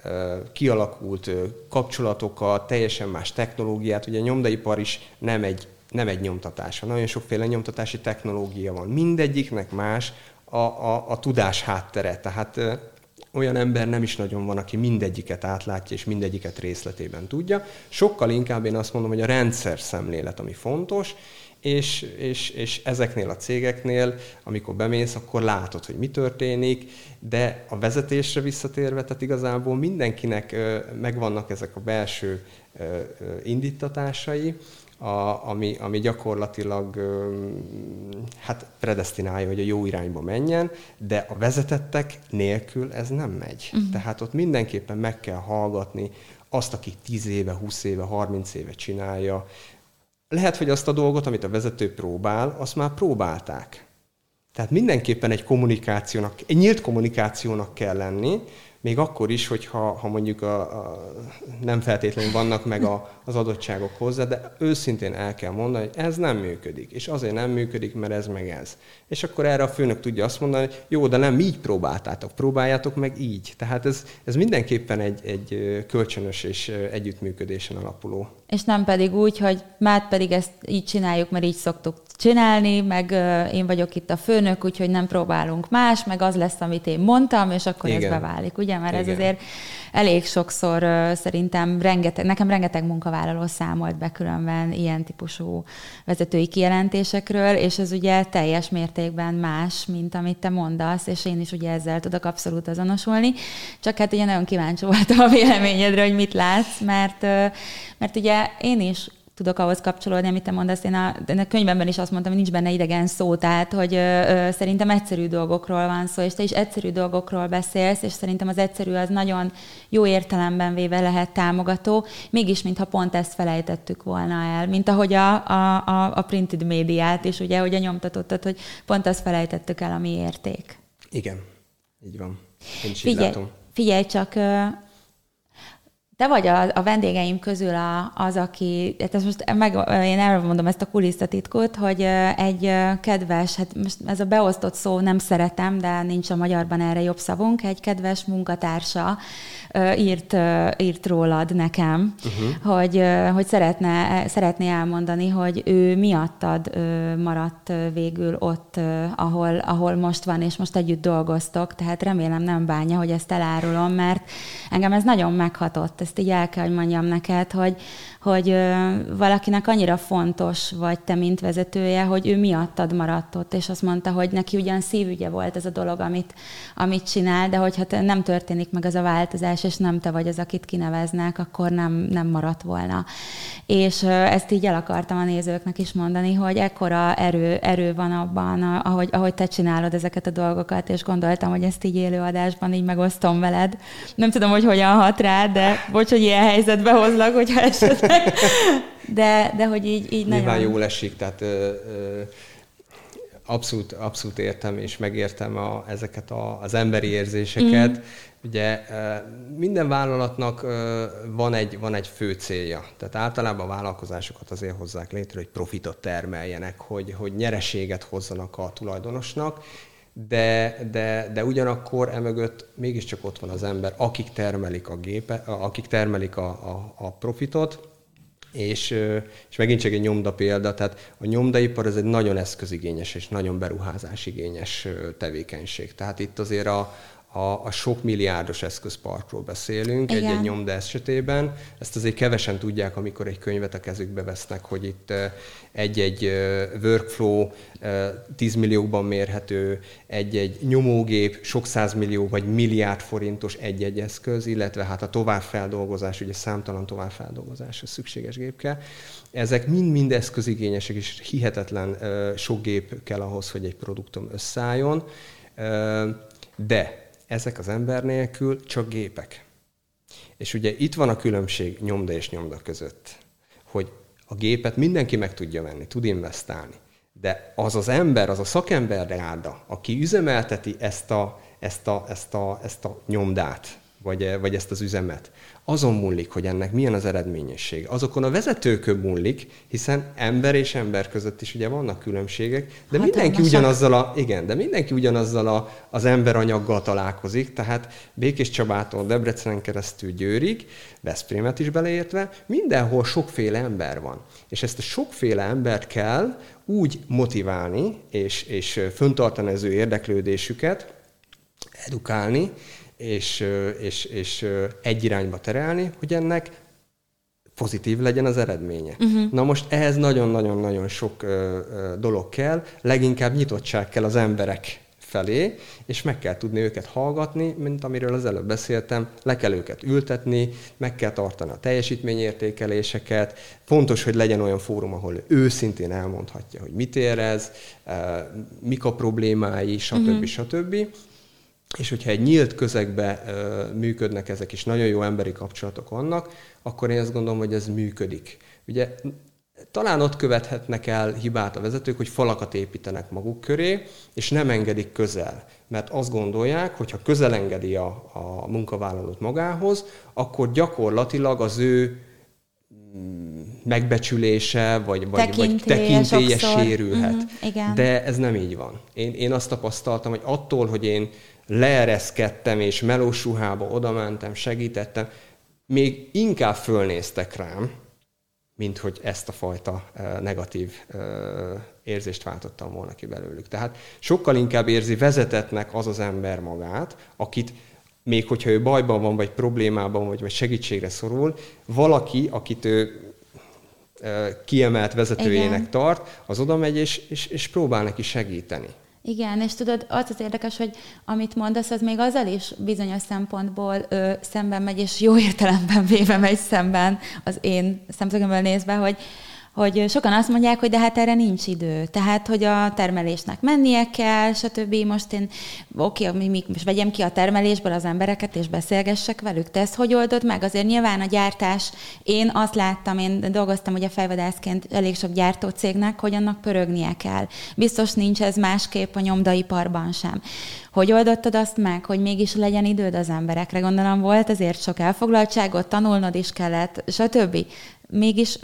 ö, kialakult ö, kapcsolatokat, teljesen más technológiát. Ugye a nyomdaipar is nem egy, nem egy nyomtatás. Nagyon sokféle nyomtatási technológia van. Mindegyiknek más a, a, a tudás háttere. Tehát ö, olyan ember nem is nagyon van, aki mindegyiket átlátja és mindegyiket részletében tudja. Sokkal inkább én azt mondom, hogy a rendszer szemlélet, ami fontos, és, és, és ezeknél a cégeknél, amikor bemész, akkor látod, hogy mi történik, de a vezetésre visszatérve, tehát igazából mindenkinek megvannak ezek a belső indítatásai, a, ami, ami gyakorlatilag hát predestinálja, hogy a jó irányba menjen, de a vezetettek nélkül ez nem megy. Uh-huh. Tehát ott mindenképpen meg kell hallgatni azt, aki 10 éve, 20 éve, 30 éve csinálja, lehet, hogy azt a dolgot, amit a vezető próbál, azt már próbálták. Tehát mindenképpen egy kommunikációnak, egy nyílt kommunikációnak kell lenni, még akkor is, hogyha ha mondjuk a, a, nem feltétlenül vannak meg a, az adottságok hozzá, de őszintén el kell mondani, hogy ez nem működik, és azért nem működik, mert ez meg ez. És akkor erre a főnök tudja azt mondani, hogy jó, de nem így próbáltátok, próbáljátok meg így. Tehát ez, ez mindenképpen egy, egy kölcsönös és együttműködésen alapuló.
És nem pedig úgy, hogy már pedig ezt így csináljuk, mert így szoktuk csinálni, meg én vagyok itt a főnök, úgyhogy nem próbálunk más, meg az lesz, amit én mondtam, és akkor Igen. ez beválik, ugye? Mert Igen. ez azért elég sokszor szerintem rengeteg, nekem rengeteg munkavállaló számolt be különben ilyen típusú vezetői kijelentésekről, és ez ugye teljes mértékben más, mint amit te mondasz, és én is ugye ezzel tudok abszolút azonosulni. Csak hát ugye nagyon kíváncsi voltam a véleményedre, hogy mit látsz, mert, mert ugye én is tudok ahhoz kapcsolódni, amit te mondasz. Én a, a könyvemben is azt mondtam, hogy nincs benne idegen szó, tehát hogy ö, ö, szerintem egyszerű dolgokról van szó, és te is egyszerű dolgokról beszélsz, és szerintem az egyszerű az nagyon jó értelemben véve lehet támogató, mégis mintha pont ezt felejtettük volna el, mint ahogy a, a, a, a printed médiát is, ugye, hogy a nyomtatottad, hogy pont azt felejtettük el, ami érték.
Igen, így van. Én is figyelj, így látom.
Figyelj csak, te vagy a, a vendégeim közül a, az, aki, tehát most meg, én elmondom ezt a kulisszatitkot, hogy egy kedves, hát most ez a beosztott szó nem szeretem, de nincs a magyarban erre jobb szavunk, egy kedves munkatársa írt, írt rólad nekem, uh-huh. hogy, hogy szeretne, szeretné elmondani, hogy ő miattad maradt végül ott, ahol, ahol most van, és most együtt dolgoztok, tehát remélem nem bánja, hogy ezt elárulom, mert engem ez nagyon meghatott, ezt így el kell, hogy mondjam neked, hogy, hogy valakinek annyira fontos vagy te, mint vezetője, hogy ő miattad maradt ott, és azt mondta, hogy neki ugyan szívügye volt ez a dolog, amit, amit csinál, de hogyha te nem történik meg az a változás, és nem te vagy az, akit kineveznek, akkor nem, nem maradt volna. És ezt így el akartam a nézőknek is mondani, hogy ekkora erő, erő van abban, ahogy, ahogy te csinálod ezeket a dolgokat, és gondoltam, hogy ezt így élőadásban így megosztom veled. Nem tudom, hogy hogyan hat rád, de bocs, hogy ilyen helyzetbe hozlak, hogyha esetleg. De, de hogy így, így
Nyilván nagyon... jól esik, tehát ö, ö, abszolút, abszolút értem és megértem a, ezeket a, az emberi érzéseket. Mm. Ugye minden vállalatnak van egy, van egy fő célja. Tehát általában a vállalkozásokat azért hozzák létre, hogy profitot termeljenek, hogy, hogy nyereséget hozzanak a tulajdonosnak, de, de, de ugyanakkor emögött mégiscsak ott van az ember, akik termelik a gépe, akik termelik a, a, a profitot, és, és megint csak egy nyomda példa, tehát a nyomdaipar ez egy nagyon eszközigényes és nagyon beruházásigényes tevékenység. Tehát itt azért a, a, a sok milliárdos eszközparkról beszélünk egy-egy nyomda esetében. Ezt azért kevesen tudják, amikor egy könyvet a kezükbe vesznek, hogy itt egy-egy workflow 10 milliókban mérhető, egy-egy nyomógép sok millió vagy milliárd forintos egy-egy eszköz, illetve hát a továbbfeldolgozás, ugye számtalan továbbfeldolgozásra szükséges gép kell. Ezek mind-mind eszközigényesek, és hihetetlen sok gép kell ahhoz, hogy egy produktum összeálljon. De ezek az ember nélkül csak gépek. És ugye itt van a különbség nyomda és nyomda között, hogy a gépet mindenki meg tudja venni, tud investálni, de az az ember, az a szakember ráda, aki üzemelteti ezt a, ezt a, ezt a, ezt a nyomdát, vagy, vagy ezt az üzemet, azon múlik, hogy ennek milyen az eredményesség. Azokon a vezetőkön múlik, hiszen ember és ember között is ugye vannak különbségek, de hát mindenki ugyanazzal a, igen, de mindenki ugyanazzal a, az emberanyaggal találkozik, tehát Békés Csabától Debrecenen keresztül Győrig, Veszprémet is beleértve, mindenhol sokféle ember van. És ezt a sokféle embert kell úgy motiválni, és, és föntartani az ő érdeklődésüket, edukálni, és, és, és egy irányba terelni, hogy ennek pozitív legyen az eredménye. Uh-huh. Na most ehhez nagyon-nagyon-nagyon sok ö, ö, dolog kell, leginkább nyitottság kell az emberek felé, és meg kell tudni őket hallgatni, mint amiről az előbb beszéltem, le kell őket ültetni, meg kell tartani a teljesítményértékeléseket, fontos, hogy legyen olyan fórum, ahol őszintén elmondhatja, hogy mit érez, mik a problémái, stb. Uh-huh. stb. És hogyha egy nyílt közegbe működnek ezek, és nagyon jó emberi kapcsolatok vannak, akkor én azt gondolom, hogy ez működik. Ugye talán ott követhetnek el hibát a vezetők, hogy falakat építenek maguk köré, és nem engedik közel. Mert azt gondolják, hogy ha közel engedi a, a munkavállalót magához, akkor gyakorlatilag az ő mm, megbecsülése, vagy, vagy, vagy tekintélye sérülhet. Mm, igen. De ez nem így van. Én, én azt tapasztaltam, hogy attól, hogy én leereszkedtem, és melós ruhába odamentem, segítettem, még inkább fölnéztek rám, mint hogy ezt a fajta negatív érzést váltottam volna ki belőlük. Tehát sokkal inkább érzi vezetetnek az az ember magát, akit még hogyha ő bajban van, vagy problémában, vagy, vagy segítségre szorul, valaki, akit ő kiemelt vezetőjének Igen. tart, az oda megy, és, és, és próbál neki segíteni.
Igen, és tudod, az az érdekes, hogy amit mondasz, az még azzal is bizonyos szempontból ö, szemben megy, és jó értelemben véve megy szemben az én szemszögömből nézve, hogy hogy sokan azt mondják, hogy de hát erre nincs idő. Tehát, hogy a termelésnek mennie kell, stb. Most én, oké, okay, most vegyem ki a termelésből az embereket, és beszélgessek velük. Te ezt hogy oldod meg? Azért nyilván a gyártás, én azt láttam, én dolgoztam ugye fejvadászként elég sok gyártócégnek, hogy annak pörögnie kell. Biztos nincs ez másképp a nyomdaiparban sem. Hogy oldottad azt meg, hogy mégis legyen időd az emberekre? Gondolom volt azért sok elfoglaltságot, tanulnod is kellett, stb. Mégis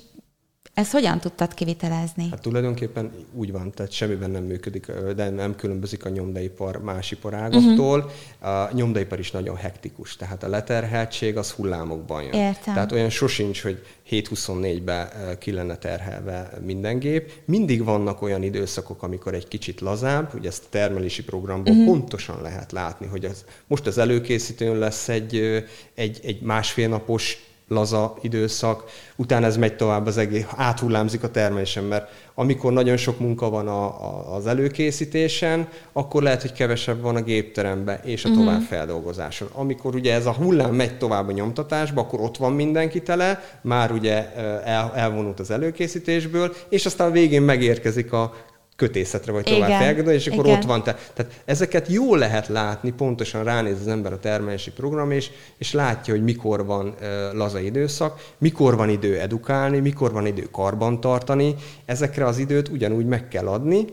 ezt hogyan tudtad kivitelezni?
Hát tulajdonképpen úgy van, tehát semmiben nem működik, de nem különbözik a nyomdaipar más iparágoktól. Uh-huh. A nyomdaipar is nagyon hektikus, tehát a leterheltség az hullámokban jön.
Értem.
Tehát olyan sosincs, hogy 7-24-ben ki lenne terhelve minden gép. Mindig vannak olyan időszakok, amikor egy kicsit lazább, ugye ezt a termelési programból uh-huh. pontosan lehet látni, hogy az, most az előkészítőn lesz egy, egy, egy másfél napos laza időszak, utána ez megy tovább az egész, áthullámzik a termelésen, mert amikor nagyon sok munka van a, a, az előkészítésen, akkor lehet, hogy kevesebb van a gépteremben és a uh-huh. továbbfeldolgozáson. Amikor ugye ez a hullám megy tovább a nyomtatásba, akkor ott van mindenki tele, már ugye el, elvonult az előkészítésből, és aztán a végén megérkezik a kötészetre, vagy tovább felgedni, és akkor Igen. ott van. Te, tehát ezeket jól lehet látni, pontosan ránéz az ember a termelési program, és, és látja, hogy mikor van uh, laza időszak, mikor van idő edukálni, mikor van idő karban tartani. Ezekre az időt ugyanúgy meg kell adni,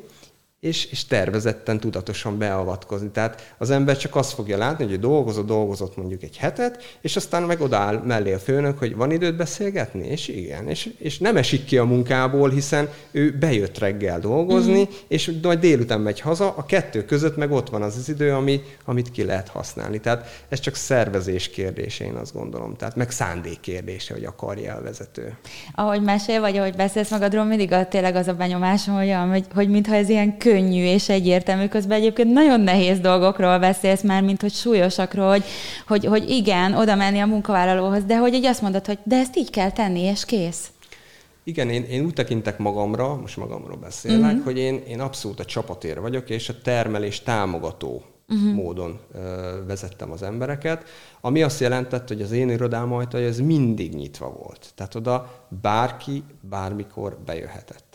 és, és tervezetten, tudatosan beavatkozni. Tehát az ember csak azt fogja látni, hogy dolgozott, dolgozott mondjuk egy hetet, és aztán meg odáll mellé a főnök, hogy van időt beszélgetni? És igen, és, és nem esik ki a munkából, hiszen ő bejött reggel dolgozni, mm-hmm. és majd délután megy haza, a kettő között meg ott van az az idő, ami, amit ki lehet használni. Tehát ez csak szervezés kérdése, én azt gondolom. Tehát meg szándék kérdése, hogy akarja a vezető.
Ahogy mesél, vagy ahogy beszélsz magadról, mindig a, tényleg az a benyomásom, hogy, hogy, hogy mintha ez ilyen könnyű és egyértelmű, közben egyébként nagyon nehéz dolgokról beszélsz már, mint hogy súlyosakról, hogy, hogy, hogy igen, oda menni a munkavállalóhoz, de hogy így azt mondod, hogy de ezt így kell tenni, és kész.
Igen, én, én úgy tekintek magamra, most magamról beszélek, uh-huh. hogy én, én abszolút a csapatér vagyok, és a termelés támogató uh-huh. módon ö, vezettem az embereket, ami azt jelentett, hogy az én irodám ajtaja ez mindig nyitva volt. Tehát oda bárki bármikor bejöhetett.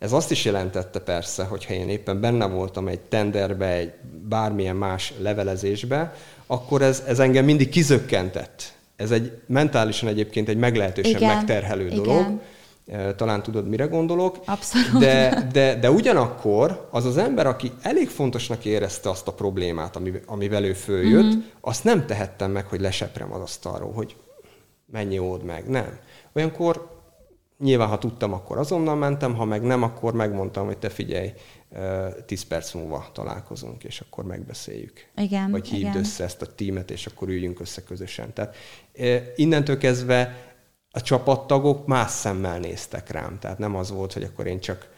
Ez azt is jelentette persze, hogyha én éppen benne voltam egy tenderbe, egy bármilyen más levelezésbe, akkor ez, ez engem mindig kizökkentett. Ez egy mentálisan egyébként egy meglehetősen igen, megterhelő igen. dolog. Talán tudod, mire gondolok.
Abszolút.
De, de, de ugyanakkor az az ember, aki elég fontosnak érezte azt a problémát, amivel ő följött, mm-hmm. azt nem tehettem meg, hogy leseprem az asztalról, hogy mennyi old meg. Nem. Olyankor Nyilván, ha tudtam, akkor azonnal mentem, ha meg nem, akkor megmondtam, hogy te figyelj, 10 perc múlva találkozunk, és akkor megbeszéljük.
Igen,
Vagy hívd
igen.
össze ezt a tímet, és akkor üljünk össze közösen. Tehát innentől kezdve a csapattagok más szemmel néztek rám. Tehát nem az volt, hogy akkor én csak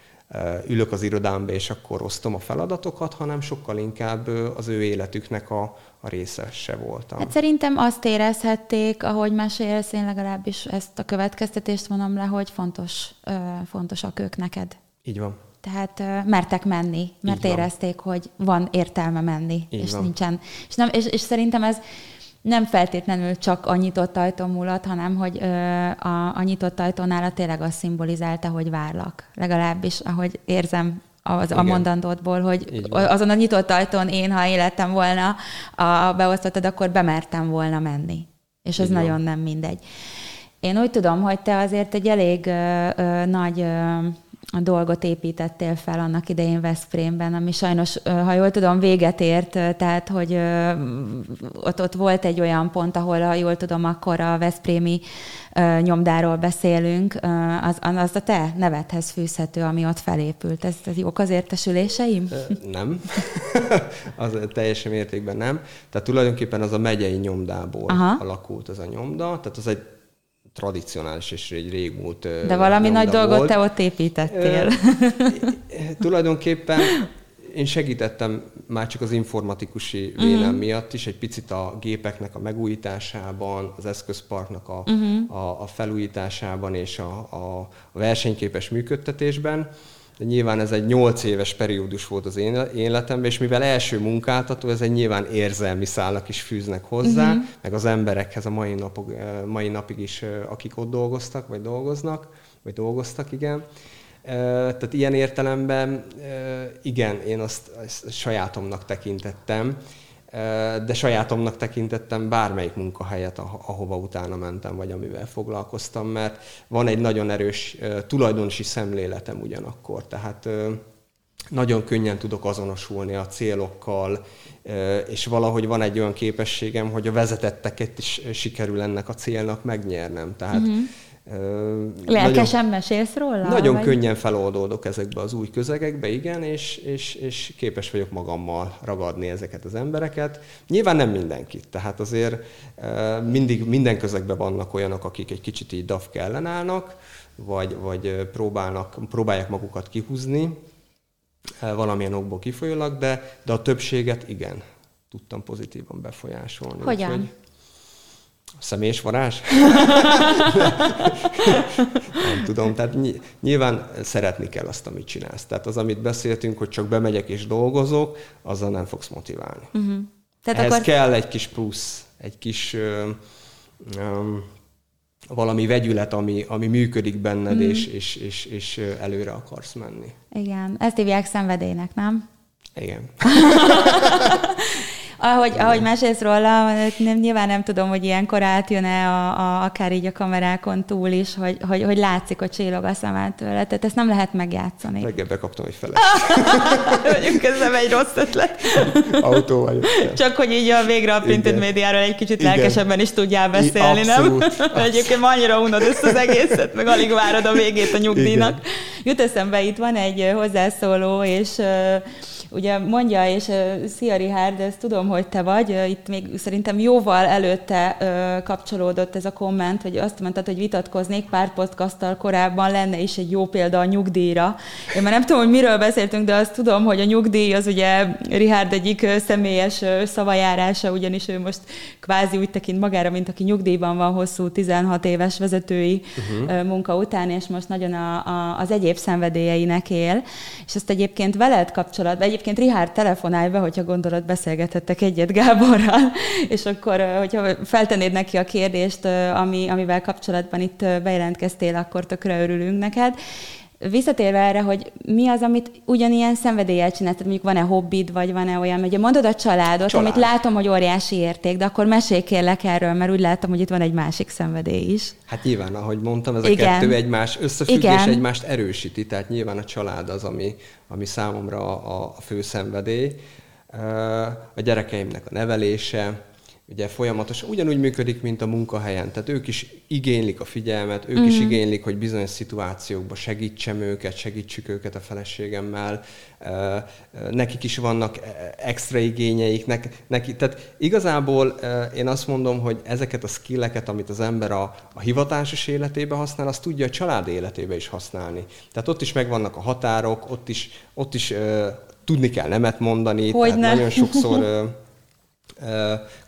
ülök az irodámba, és akkor osztom a feladatokat, hanem sokkal inkább az ő életüknek a, a része se voltam.
Hát szerintem azt érezhették, ahogy mesélsz, én legalábbis ezt a következtetést vonom le, hogy fontos, fontosak ők neked.
Így van.
Tehát mertek menni, mert érezték, hogy van értelme menni,
Így
és
van.
nincsen. És, nem, és, és szerintem ez nem feltétlenül csak a nyitott ajtó múlott, hanem hogy ö, a, a nyitott ajtónál tényleg azt szimbolizálta, hogy várlak. Legalábbis, ahogy érzem az, a mondandótból, hogy azon a nyitott ajtón én, ha élettem volna a beosztottad, akkor bemertem volna menni. És ez Igen. nagyon nem mindegy. Én úgy tudom, hogy te azért egy elég ö, ö, nagy ö, a dolgot építettél fel annak idején Veszprémben, ami sajnos, ha jól tudom, véget ért, tehát hogy ott, ott volt egy olyan pont, ahol, ha jól tudom, akkor a Veszprémi nyomdáról beszélünk, az, az a te nevedhez fűzhető, ami ott felépült. Ez, ez jók az értesüléseim?
Nem. az teljesen mértékben nem. Tehát tulajdonképpen az a megyei nyomdából Aha. alakult az a nyomda, tehát az egy tradicionális és egy régmúlt
De valami nagy dolgot volt. te ott építettél.
tulajdonképpen én segítettem már csak az informatikusi vélem uh-huh. miatt is, egy picit a gépeknek a megújításában, az eszközparknak a, uh-huh. a, a felújításában és a, a, a versenyképes működtetésben. De nyilván ez egy nyolc éves periódus volt az én életemben, és mivel első munkáltató, ez egy nyilván érzelmi szálak is fűznek hozzá, uh-huh. meg az emberekhez a mai, napok, mai napig is, akik ott dolgoztak, vagy dolgoznak, vagy dolgoztak, igen. Tehát ilyen értelemben igen, én azt, azt sajátomnak tekintettem, de sajátomnak tekintettem bármelyik munkahelyet, ahova utána mentem, vagy amivel foglalkoztam, mert van egy nagyon erős tulajdonosi szemléletem ugyanakkor, tehát nagyon könnyen tudok azonosulni a célokkal, és valahogy van egy olyan képességem, hogy a vezetetteket is sikerül ennek a célnak megnyernem. Tehát uh-huh
Lelkesen mesélsz róla?
Nagyon vagy? könnyen feloldódok ezekbe az új közegekbe, igen, és, és, és képes vagyok magammal ragadni ezeket az embereket. Nyilván nem mindenkit, tehát azért mindig minden közegben vannak olyanok, akik egy kicsit így dafk ellenállnak, vagy, vagy próbálnak, próbálják magukat kihúzni valamilyen okból kifolyólag, de, de a többséget igen, tudtam pozitívan befolyásolni.
Hogyan? Úgyhogy,
Személyes varázs? nem tudom, tehát nyilván szeretni kell azt, amit csinálsz. Tehát az, amit beszéltünk, hogy csak bemegyek és dolgozok, azzal nem fogsz motiválni. Uh-huh. Tehát Ehhez akkor... kell egy kis plusz, egy kis um, valami vegyület, ami, ami működik benned, uh-huh. és, és, és, és előre akarsz menni.
Igen, ezt hívják szenvedélynek, nem?
Igen.
ahogy, ahogy mesélsz róla, nem, nyilván nem tudom, hogy ilyenkor átjön-e a, a, akár így a kamerákon túl is, hogy, hogy, hogy látszik, hogy csillog a szemed tőle. Tehát ezt nem lehet megjátszani.
Reggel bekaptam egy felet.
Mondjuk ez nem egy rossz ötlet.
Autó vagyok.
Csak hogy így a végre a printed médiáról egy kicsit Igen. lelkesebben is tudjál beszélni, I, abszolút, nem? Abszolút. Egyébként annyira unod ezt az egészet, meg alig várod a végét a nyugdíjnak. Igen. Jut eszembe, itt van egy hozzászóló, és ugye mondja, és szia Richard, ezt tudom, hogy te vagy, itt még szerintem jóval előtte kapcsolódott ez a komment, hogy azt mondtad, hogy vitatkoznék pár podcasttal korábban, lenne is egy jó példa a nyugdíjra. Én már nem tudom, hogy miről beszéltünk, de azt tudom, hogy a nyugdíj az ugye Richard egyik személyes szavajárása, ugyanis ő most kvázi úgy tekint magára, mint aki nyugdíjban van hosszú 16 éves vezetői uh-huh. munka után, és most nagyon a, a, az egyéb szenvedélyeinek él. És ezt egyébként veled kapcsolatban, egyébként Rihárd telefonálj be, hogyha gondolod, beszélgethettek egyet Gáborral, és akkor, hogyha feltennéd neki a kérdést, ami, amivel kapcsolatban itt bejelentkeztél, akkor tökre örülünk neked. Visszatérve erre, hogy mi az, amit ugyanilyen szenvedéllyel csinálsz, tehát mondjuk van-e hobbid, vagy van-e olyan, hogy mondod a családot, Család. amit látom, hogy óriási érték, de akkor mesélj kérlek erről, mert úgy látom, hogy itt van egy másik szenvedély is.
Hát nyilván, ahogy mondtam, ez Igen. a kettő egymás összefüggés, Igen. egymást erősíti, tehát nyilván a család az, ami, ami számomra a, a fő szenvedély. A gyerekeimnek a nevelése, ugye folyamatosan ugyanúgy működik, mint a munkahelyen. Tehát ők is igénylik a figyelmet, ők mm. is mhm. igénylik, hogy bizonyos szituációkban segítsem őket, segítsük őket a feleségemmel. Nekik is vannak extra igényeik. Neki, tehát igazából én azt mondom, hogy ezeket a skilleket, amit az ember a, a hivatásos életébe használ, azt tudja a család életébe is használni. Tehát ott is megvannak a határok, ott is, ott is tudni kell nemet mondani.
Hogy
tehát
ne.
nagyon sokszor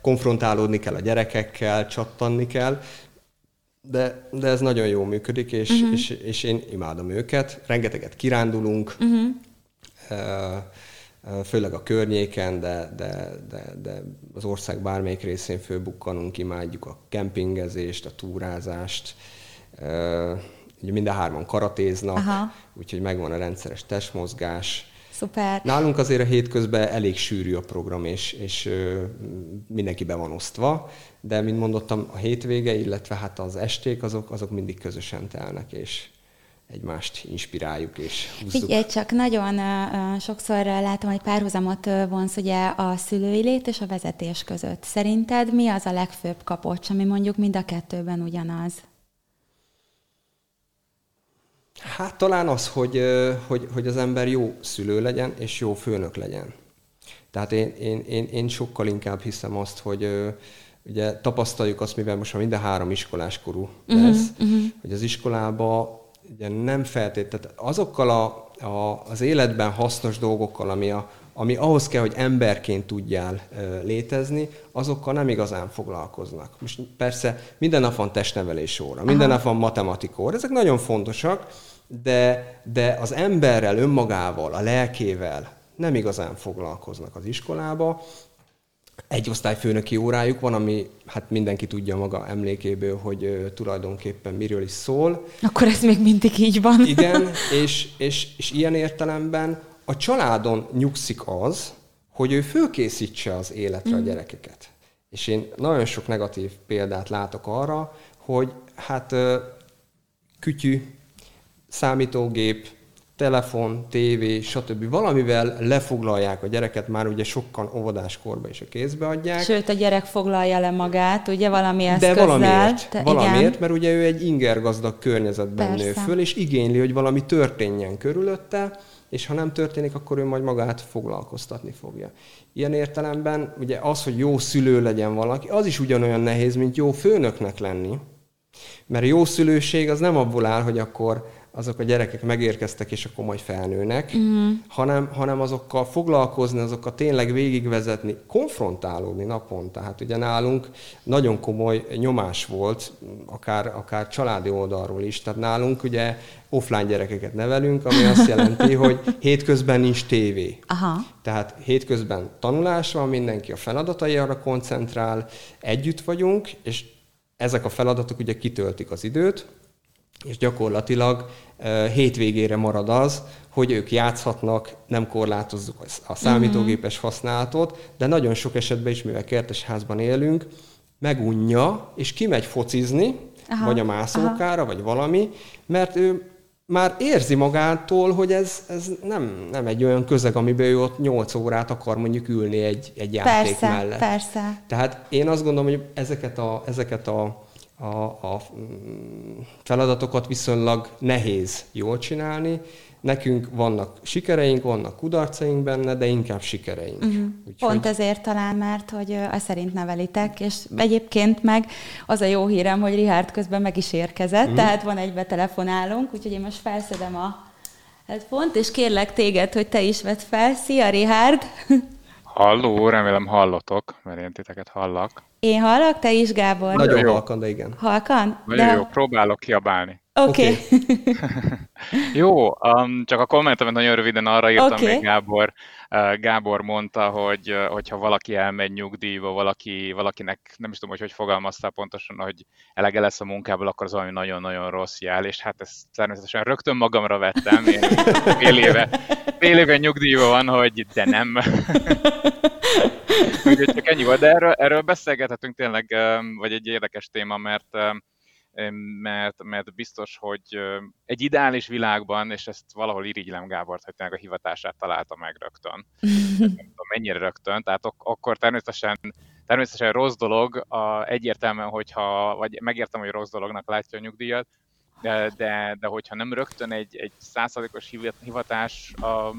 konfrontálódni kell a gyerekekkel, csattanni kell, de, de ez nagyon jól működik, és, uh-huh. és, és én imádom őket. Rengeteget kirándulunk, uh-huh. főleg a környéken, de, de, de, de az ország bármelyik részén fölbukkanunk, imádjuk a kempingezést, a túrázást. Ugye mind a hárman karatéznak, Aha. úgyhogy megvan a rendszeres testmozgás
Szuper.
Nálunk azért a hétközben elég sűrű a program, és, és mindenki be van osztva, de mint mondottam, a hétvége, illetve hát az esték, azok, azok mindig közösen telnek, és egymást inspiráljuk és húzzuk.
Figyelj, csak nagyon uh, sokszor látom, hogy párhuzamot vonsz ugye a szülői lét és a vezetés között. Szerinted mi az a legfőbb kapocs, ami mondjuk mind a kettőben ugyanaz?
Hát talán az, hogy, hogy, hogy az ember jó szülő legyen, és jó főnök legyen. Tehát én, én, én, én sokkal inkább hiszem azt, hogy ugye tapasztaljuk azt, mivel most már mind a három iskolás korú mhm, lesz, uh-huh, uh-huh. hogy az iskolába ugye nem feltétlenül, azokkal a, a, az életben hasznos dolgokkal, ami a, ami ahhoz kell, hogy emberként tudjál létezni, azokkal nem igazán foglalkoznak. Most persze minden nap van testnevelés óra, minden Aha. nap van matematika óra, ezek nagyon fontosak, de, de az emberrel, önmagával, a lelkével nem igazán foglalkoznak az iskolába. Egy osztályfőnöki órájuk van, ami hát mindenki tudja maga emlékéből, hogy uh, tulajdonképpen miről is szól.
Akkor ez még mindig így van.
Igen, és, és, és ilyen értelemben a családon nyugszik az, hogy ő fölkészítse az életre mm. a gyerekeket. És én nagyon sok negatív példát látok arra, hogy hát kütyű, számítógép, telefon, tévé, stb. Valamivel lefoglalják a gyereket, már ugye sokkal óvodáskorba is a kézbe adják.
Sőt, a gyerek foglalja le magát, ugye valami eszközzel.
De valamiért, te, valamiért igen. mert ugye ő egy ingergazdag környezetben Persze. nő föl, és igényli, hogy valami történjen körülötte, és ha nem történik, akkor ő majd magát foglalkoztatni fogja. Ilyen értelemben ugye az, hogy jó szülő legyen valaki, az is ugyanolyan nehéz, mint jó főnöknek lenni. Mert jó szülőség az nem abból áll, hogy akkor azok a gyerekek megérkeztek, és akkor majd felnőnek, uh-huh. hanem, hanem azokkal foglalkozni, azokkal tényleg végigvezetni, konfrontálódni naponta. Tehát ugye nálunk nagyon komoly nyomás volt, akár, akár családi oldalról is. Tehát nálunk ugye offline gyerekeket nevelünk, ami azt jelenti, hogy hétközben nincs tévé. Aha. Tehát hétközben tanulás van, mindenki a feladatai arra koncentrál, együtt vagyunk, és ezek a feladatok ugye kitöltik az időt, és gyakorlatilag hétvégére marad az, hogy ők játszhatnak, nem korlátozzuk a számítógépes használatot, de nagyon sok esetben is, mivel kertesházban élünk, megunja, és kimegy focizni, aha, vagy a mászókára, aha. vagy valami, mert ő már érzi magától, hogy ez, ez nem, nem egy olyan közeg, amiben ő ott 8 órát akar mondjuk ülni egy, egy játék
persze,
mellett.
Persze,
Tehát én azt gondolom, hogy ezeket a, ezeket a a, a feladatokat viszonylag nehéz jól csinálni. Nekünk vannak sikereink, vannak kudarcaink benne, de inkább sikereink. Uh-huh.
Úgyhogy... Pont ezért talán, mert hogy a szerint nevelitek, és egyébként meg az a jó hírem, hogy Rihárd közben meg is érkezett, uh-huh. tehát van egy betelefonálunk, úgyhogy én most felszedem a headphone és kérlek téged, hogy te is vedd fel. Szia, Rihárd!
Halló, remélem hallotok, mert én titeket hallak.
Én hallok, te is, Gábor?
Nagyon jó. halkan, de igen.
Halkan?
Nagyon de... jó, próbálok kiabálni.
Oké. Okay.
Okay. jó, um, csak a kommentemet nagyon röviden arra írtam okay. még Gábor. Uh, Gábor mondta, hogy uh, hogyha valaki elmegy nyugdíjba, valaki, valakinek, nem is tudom, hogy hogy fogalmaztál pontosan, hogy elege lesz a munkából, akkor az valami nagyon-nagyon rossz jel, és hát ezt természetesen rögtön magamra vettem. Én fél éve, fél éve nyugdíjban van, hogy de nem. Úgyhogy csak ennyi volt, de erről, erről beszélgethetünk tényleg, um, vagy egy érdekes téma, mert um, mert, mert biztos, hogy egy ideális világban, és ezt valahol irigylem Gábort, hogy a hivatását találta meg rögtön. nem tudom, mennyire rögtön, tehát ak- akkor természetesen, természetesen rossz dolog, a, egyértelműen, hogyha, vagy megértem, hogy rossz dolognak látja a nyugdíjat, de, de, de hogyha nem rögtön egy, egy százszázalékos hivatásra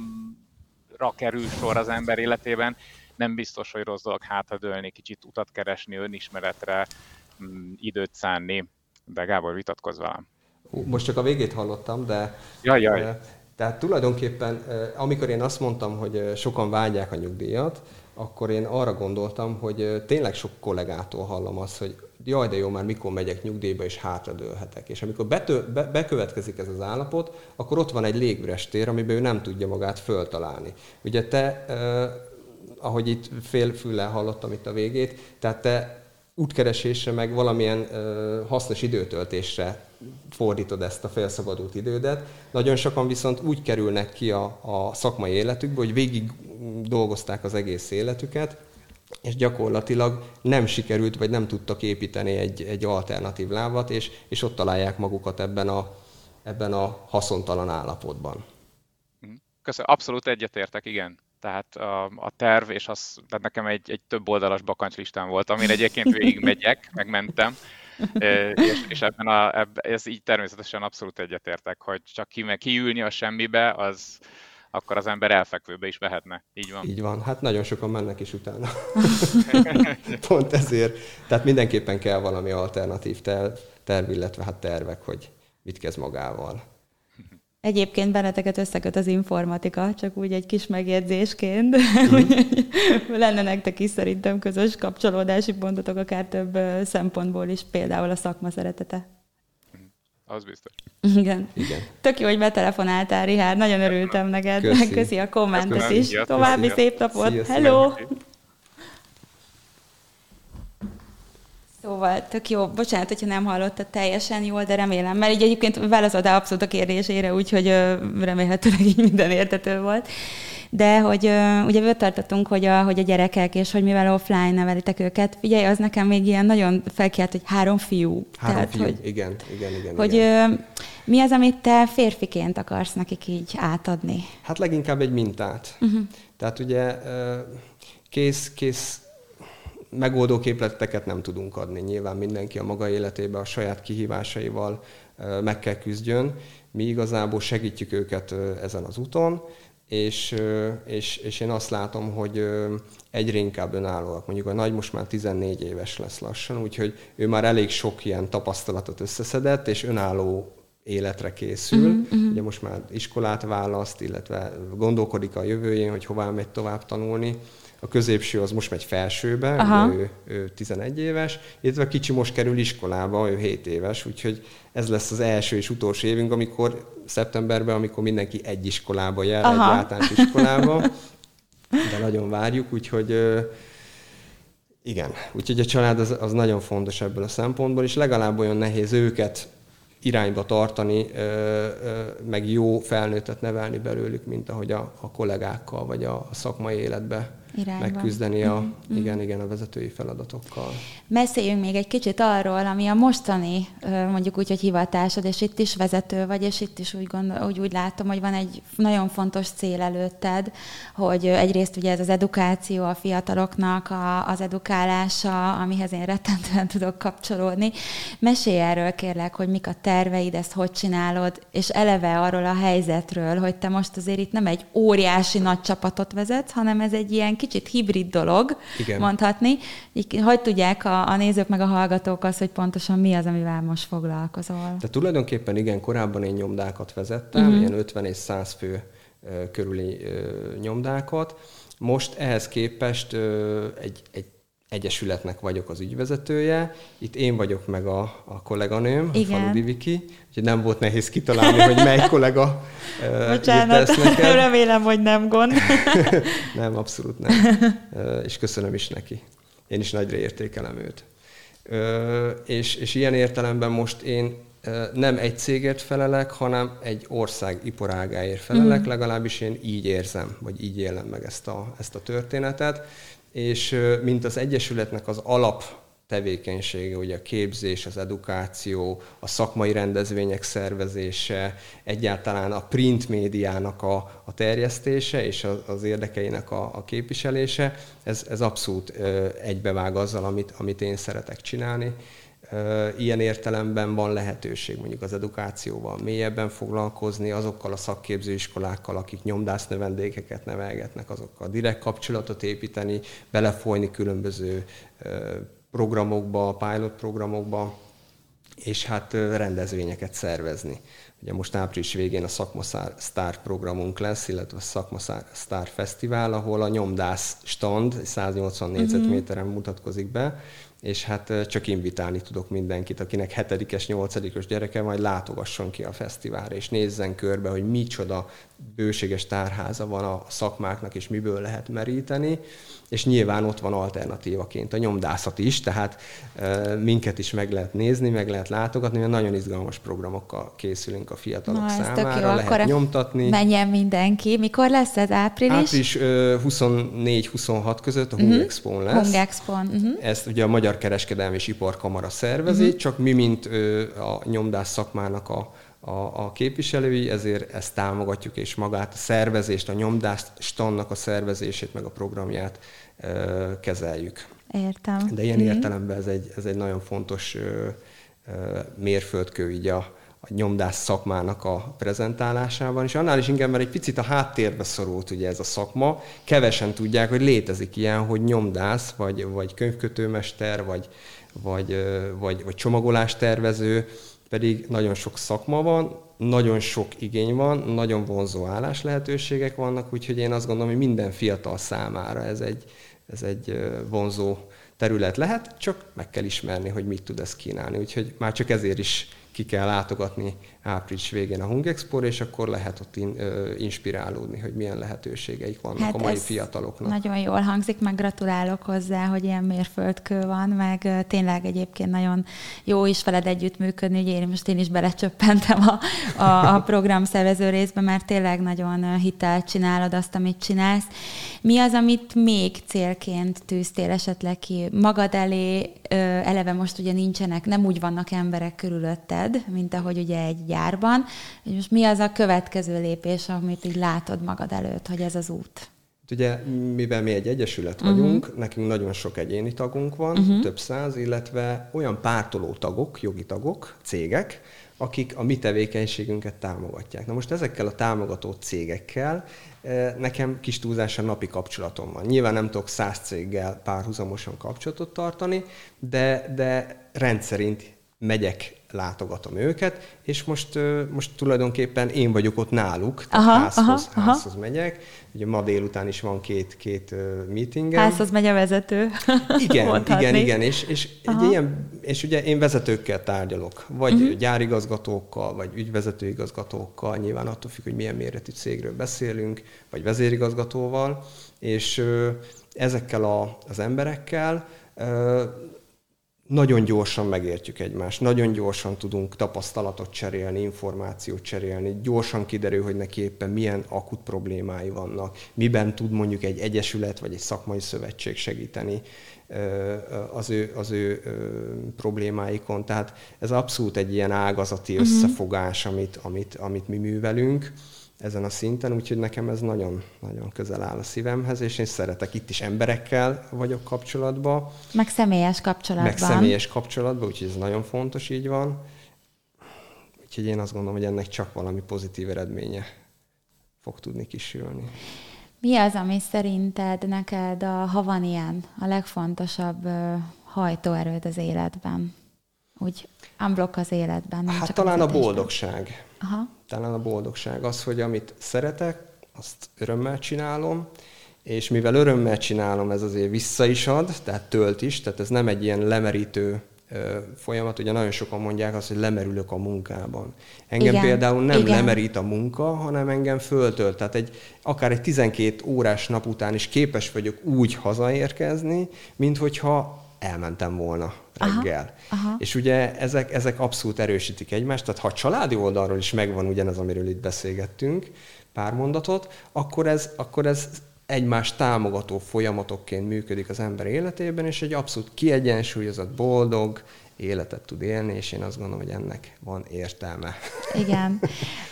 kerül sor az ember életében, nem biztos, hogy rossz dolog hátradőlni, kicsit utat keresni, önismeretre, időt szánni de Gábor vitatkoz velem.
Most csak a végét hallottam, de...
Jaj, jaj.
Tehát tulajdonképpen, amikor én azt mondtam, hogy sokan vágyják a nyugdíjat, akkor én arra gondoltam, hogy tényleg sok kollégától hallom azt, hogy jaj, de jó, már mikor megyek nyugdíjba, és hátradőlhetek. És amikor betö, be, bekövetkezik ez az állapot, akkor ott van egy légüres tér, amiben ő nem tudja magát föltalálni. Ugye te, eh, ahogy itt félfüllel hallottam itt a végét, tehát te útkeresésre, meg valamilyen ö, hasznos időtöltésre fordítod ezt a felszabadult idődet. Nagyon sokan viszont úgy kerülnek ki a, a szakmai életükbe, hogy végig dolgozták az egész életüket, és gyakorlatilag nem sikerült, vagy nem tudtak építeni egy, egy alternatív lábat, és, és ott találják magukat ebben a, ebben a haszontalan állapotban.
Köszönöm, abszolút egyetértek, igen tehát a, a terv, és az, tehát nekem egy, egy több oldalas bakancslistám volt, amin egyébként végigmegyek, megmentem, és, és ebben a, ebb, ez így természetesen abszolút egyetértek, hogy csak ki, kiülni a semmibe, az akkor az ember elfekvőbe is vehetne. Így van.
Így van. Hát nagyon sokan mennek is utána. Pont ezért. Tehát mindenképpen kell valami alternatív terv, illetve hát tervek, hogy mit kezd magával.
Egyébként benneteket összeköt az informatika, csak úgy egy kis megjegyzésként, mm. lenne nektek is szerintem közös kapcsolódási pontotok, akár több szempontból is, például a szakma szeretete.
Az biztos.
Igen. Igen. Tök jó, hogy betelefonáltál, Rihár, nagyon örültem neked. Köszi, Köszi a kommentet is. További szép napot. Szia, Hello! Szia. Szóval tök jó, bocsánat, hogyha nem hallottad teljesen jól, de remélem, mert így egyébként válaszoltál abszolút a kérdésére, úgyhogy remélhetőleg így minden értető volt. De hogy ugye tartottunk, hogy a, hogy a gyerekek, és hogy mivel offline nevelitek őket, figyelj, az nekem még ilyen nagyon felkiált, hogy három fiú.
Három Tehát, fiú, hogy, igen, igen, igen.
Hogy
igen.
mi az, amit te férfiként akarsz nekik így átadni?
Hát leginkább egy mintát. Uh-huh. Tehát ugye kész, kész megoldó képleteket nem tudunk adni. Nyilván mindenki a maga életében a saját kihívásaival meg kell küzdjön. Mi igazából segítjük őket ezen az úton, és, és, és én azt látom, hogy egyre inkább önállóak. Mondjuk a nagy most már 14 éves lesz lassan, úgyhogy ő már elég sok ilyen tapasztalatot összeszedett, és önálló életre készül. Uh-huh, Ugye most már iskolát választ, illetve gondolkodik a jövőjén, hogy hová megy tovább tanulni a középső az most megy felsőbe, ő, ő 11 éves, illetve a kicsi most kerül iskolába, ő 7 éves, úgyhogy ez lesz az első és utolsó évünk, amikor szeptemberben, amikor mindenki egy iskolába jár, Aha. egy általános iskolába, de nagyon várjuk, úgyhogy igen, úgyhogy a család az, az nagyon fontos ebből a szempontból, és legalább olyan nehéz őket irányba tartani, meg jó felnőttet nevelni belőlük, mint ahogy a, a kollégákkal, vagy a szakmai életbe irányba. megküzdeni a, mm-hmm. igen, igen, a vezetői feladatokkal.
Beszéljünk még egy kicsit arról, ami a mostani, mondjuk úgy, hogy hivatásod, és itt is vezető vagy, és itt is úgy, gondol, úgy, úgy látom, hogy van egy nagyon fontos cél előtted, hogy egyrészt ugye ez az edukáció a fiataloknak, a, az edukálása, amihez én rettentően tudok kapcsolódni. Mesélj erről kérlek, hogy mik a terveid, ezt hogy csinálod, és eleve arról a helyzetről, hogy te most azért itt nem egy óriási nagy csapatot vezetsz, hanem ez egy ilyen kicsit hibrid dolog, Igen. mondhatni. Így, hogy tudják a, a nézők meg a hallgatók azt, hogy pontosan mi az, amivel most foglalkozol?
De tulajdonképpen igen, korábban én nyomdákat vezettem, uh-huh. ilyen 50 és 100 fő körüli nyomdákat. Most ehhez képest egy, egy egyesületnek vagyok az ügyvezetője. Itt én vagyok meg a, a kolléganőm, Igen. a Faludi Viki, úgyhogy nem volt nehéz kitalálni, hogy mely kollega
Bocsánat, remélem, hogy nem gond.
nem, abszolút nem. És köszönöm is neki. Én is nagyra értékelem őt. És, és ilyen értelemben most én nem egy cégért felelek, hanem egy ország iparágáért felelek, mm. legalábbis én így érzem, vagy így élem meg ezt a, ezt a történetet és mint az Egyesületnek az alap tevékenysége, ugye a képzés, az edukáció, a szakmai rendezvények szervezése, egyáltalán a print médiának a, a terjesztése és az, az érdekeinek a, a képviselése, ez, ez abszolút egybevág azzal, amit, amit én szeretek csinálni. Ilyen értelemben van lehetőség mondjuk az edukációval mélyebben foglalkozni, azokkal a szakképzőiskolákkal, akik nyomdász növendékeket nevelgetnek, azokkal direkt kapcsolatot építeni, belefolyni különböző programokba, pilot programokba, és hát rendezvényeket szervezni. Ugye most április végén a Szakma Star programunk lesz, illetve a Szakma Star Fesztivál, ahol a nyomdász stand 180 uh-huh. négyzetméteren mutatkozik be, és hát csak invitálni tudok mindenkit, akinek hetedikes, nyolcadikos gyereke, majd látogasson ki a fesztiválra, és nézzen körbe, hogy micsoda bőséges tárháza van a szakmáknak, és miből lehet meríteni, és nyilván ott van alternatívaként a nyomdászat is, tehát minket is meg lehet nézni, meg lehet látogatni, mert nagyon izgalmas programokkal készülünk a fiatalok Na, számára, jó, lehet akkor nyomtatni.
Menjen mindenki. Mikor lesz ez? Április?
Április 24-26 között a Hung uh-huh. Lesz.
Hung Expo. Uh-huh.
Ezt ugye a Magyar Kereskedelmi és Iparkamara szervezi, uh-huh. csak mi, mint a nyomdász szakmának a a, a képviselői, ezért ezt támogatjuk, és magát a szervezést, a nyomdást, standnak a szervezését, meg a programját ö, kezeljük.
Értem.
De ilyen mm. értelemben ez egy, ez egy nagyon fontos ö, ö, mérföldkő így a, a nyomdás szakmának a prezentálásában, és annál is inkább, mert egy picit a háttérbe szorult ugye ez a szakma. Kevesen tudják, hogy létezik ilyen, hogy nyomdász, vagy, vagy könyvkötőmester, vagy, vagy, vagy, vagy csomagolástervező, pedig nagyon sok szakma van, nagyon sok igény van, nagyon vonzó állás lehetőségek vannak, úgyhogy én azt gondolom, hogy minden fiatal számára ez egy, ez egy vonzó terület lehet, csak meg kell ismerni, hogy mit tud ez kínálni. Úgyhogy már csak ezért is ki kell látogatni április végén a Hungexpo, és akkor lehet ott in, ö, inspirálódni, hogy milyen lehetőségeik vannak hát a mai fiataloknak.
Nagyon jól hangzik, meg gratulálok hozzá, hogy ilyen mérföldkő van, meg tényleg egyébként nagyon jó is veled együttműködni, ugye én most én is belecsöppentem a, a, a program szervező részbe, mert tényleg nagyon hitelt csinálod azt, amit csinálsz. Mi az, amit még célként tűztél esetleg ki magad elé, eleve most ugye nincsenek, nem úgy vannak emberek körülötted, mint ahogy ugye egy gyárban. És most mi az a következő lépés, amit így látod magad előtt, hogy ez az út?
Ugye, mivel mi egy egyesület vagyunk, uh-huh. nekünk nagyon sok egyéni tagunk van, uh-huh. több száz, illetve olyan pártoló tagok, jogi tagok, cégek, akik a mi tevékenységünket támogatják. Na most ezekkel a támogató cégekkel eh, nekem kis túlzással napi kapcsolatom van. Nyilván nem tudok száz céggel párhuzamosan kapcsolatot tartani, de, de rendszerint megyek látogatom őket, és most, most tulajdonképpen én vagyok ott náluk, tehát aha, házhoz, aha, házhoz aha. megyek. Ugye ma délután is van két, két meetingem.
Házhoz megy a vezető.
Igen, igen, igen, és, és, egy ilyen, és ugye én vezetőkkel tárgyalok, vagy uh-huh. gyárigazgatókkal, vagy ügyvezetőigazgatókkal, nyilván attól függ, hogy milyen méretű cégről beszélünk, vagy vezérigazgatóval, és ezekkel a, az emberekkel nagyon gyorsan megértjük egymást, nagyon gyorsan tudunk tapasztalatot cserélni, információt cserélni, gyorsan kiderül, hogy neki éppen milyen akut problémái vannak, miben tud mondjuk egy egyesület vagy egy szakmai szövetség segíteni az ő, az ő problémáikon. Tehát ez abszolút egy ilyen ágazati uh-huh. összefogás, amit, amit, amit mi művelünk ezen a szinten, úgyhogy nekem ez nagyon-nagyon közel áll a szívemhez, és én szeretek itt is emberekkel vagyok kapcsolatban.
Meg személyes kapcsolatban.
Meg személyes kapcsolatban, úgyhogy ez nagyon fontos, így van. Úgyhogy én azt gondolom, hogy ennek csak valami pozitív eredménye fog tudni kisülni.
Mi az, ami szerinted neked, a, ha van ilyen, a legfontosabb hajtóerőd az életben? Úgy unblock az életben.
Nem hát csak talán a boldogság. Aha. Talán a boldogság az, hogy amit szeretek, azt örömmel csinálom, és mivel örömmel csinálom, ez azért vissza is ad, tehát tölt is, tehát ez nem egy ilyen lemerítő folyamat. Ugye nagyon sokan mondják azt, hogy lemerülök a munkában. Engem Igen. például nem Igen. lemerít a munka, hanem engem föltölt. Tehát egy, akár egy 12 órás nap után is képes vagyok úgy hazaérkezni, mint hogyha elmentem volna reggel. Aha, aha. És ugye ezek, ezek abszolút erősítik egymást, tehát ha a családi oldalról is megvan ugyanaz, amiről itt beszélgettünk, pár mondatot, akkor ez, akkor ez egymás támogató folyamatokként működik az ember életében, és egy abszolút kiegyensúlyozott, boldog, életet tud élni, és én azt gondolom, hogy ennek van értelme.
Igen.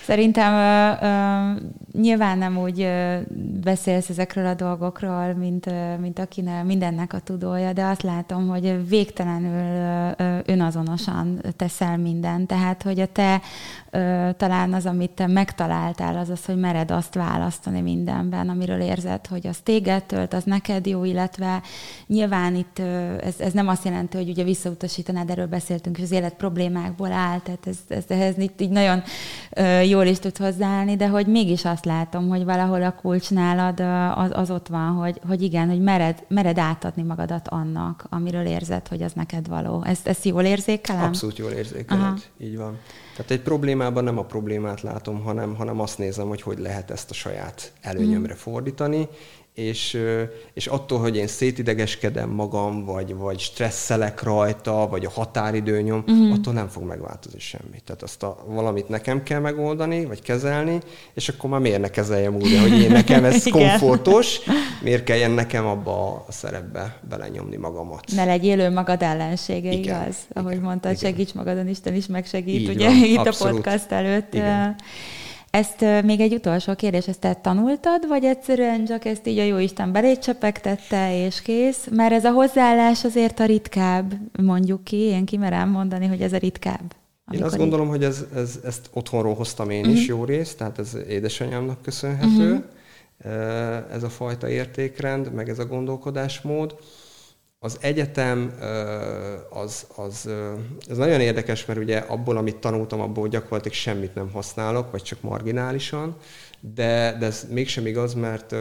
Szerintem ö, ö, nyilván nem úgy ö, beszélsz ezekről a dolgokról, mint, ö, mint akinek mindennek a tudója, de azt látom, hogy végtelenül ö, önazonosan teszel mindent. Tehát, hogy a te ö, talán az, amit te megtaláltál, az az, hogy mered azt választani mindenben, amiről érzed, hogy az téged tölt, az neked jó, illetve nyilván itt ö, ez, ez nem azt jelenti, hogy ugye visszautasítanád erről beszéltünk, és az élet problémákból áll, tehát ez, ez, ez itt így nagyon jól is tud hozzáállni, de hogy mégis azt látom, hogy valahol a kulcs nálad az, az ott van, hogy, hogy igen, hogy mered, mered átadni magadat annak, amiről érzed, hogy az neked való. Ezt, ezt jól érzékelem?
Abszolút jól érzékeled, Aha. így van. Tehát egy problémában nem a problémát látom, hanem, hanem azt nézem, hogy hogy lehet ezt a saját előnyömre mm. fordítani, és, és attól, hogy én szétidegeskedem magam, vagy, vagy stresszelek rajta, vagy a határidő nyom, uh-huh. attól nem fog megváltozni semmi. Tehát azt a, valamit nekem kell megoldani, vagy kezelni, és akkor már miért ne kezeljem úgy, hogy én nekem ez komfortos, miért kelljen nekem abba a szerepbe belenyomni magamat.
Ne legyél ő magad ellensége, igen, igaz? Ahogy igen, mondtad, igen. segíts magadon, Isten is megsegít, Így ugye, van, itt abszolút. a podcast előtt. Igen. Ezt még egy utolsó kérdés, ezt te tanultad, vagy egyszerűen csak ezt így a Jóisten belé csepegtette, és kész? Mert ez a hozzáállás azért a ritkább, mondjuk ki, én kimerem mondani, hogy ez a ritkább.
Én azt gondolom, így... hogy ez, ez, ezt otthonról hoztam én uh-huh. is mhm. jó részt, tehát ez édesanyámnak köszönhető, uh-huh. ez a fajta értékrend, meg ez a gondolkodásmód. Az egyetem az, az, az nagyon érdekes, mert ugye abból, amit tanultam, abból gyakorlatilag semmit nem használok, vagy csak marginálisan, de, de ez mégsem igaz, mert,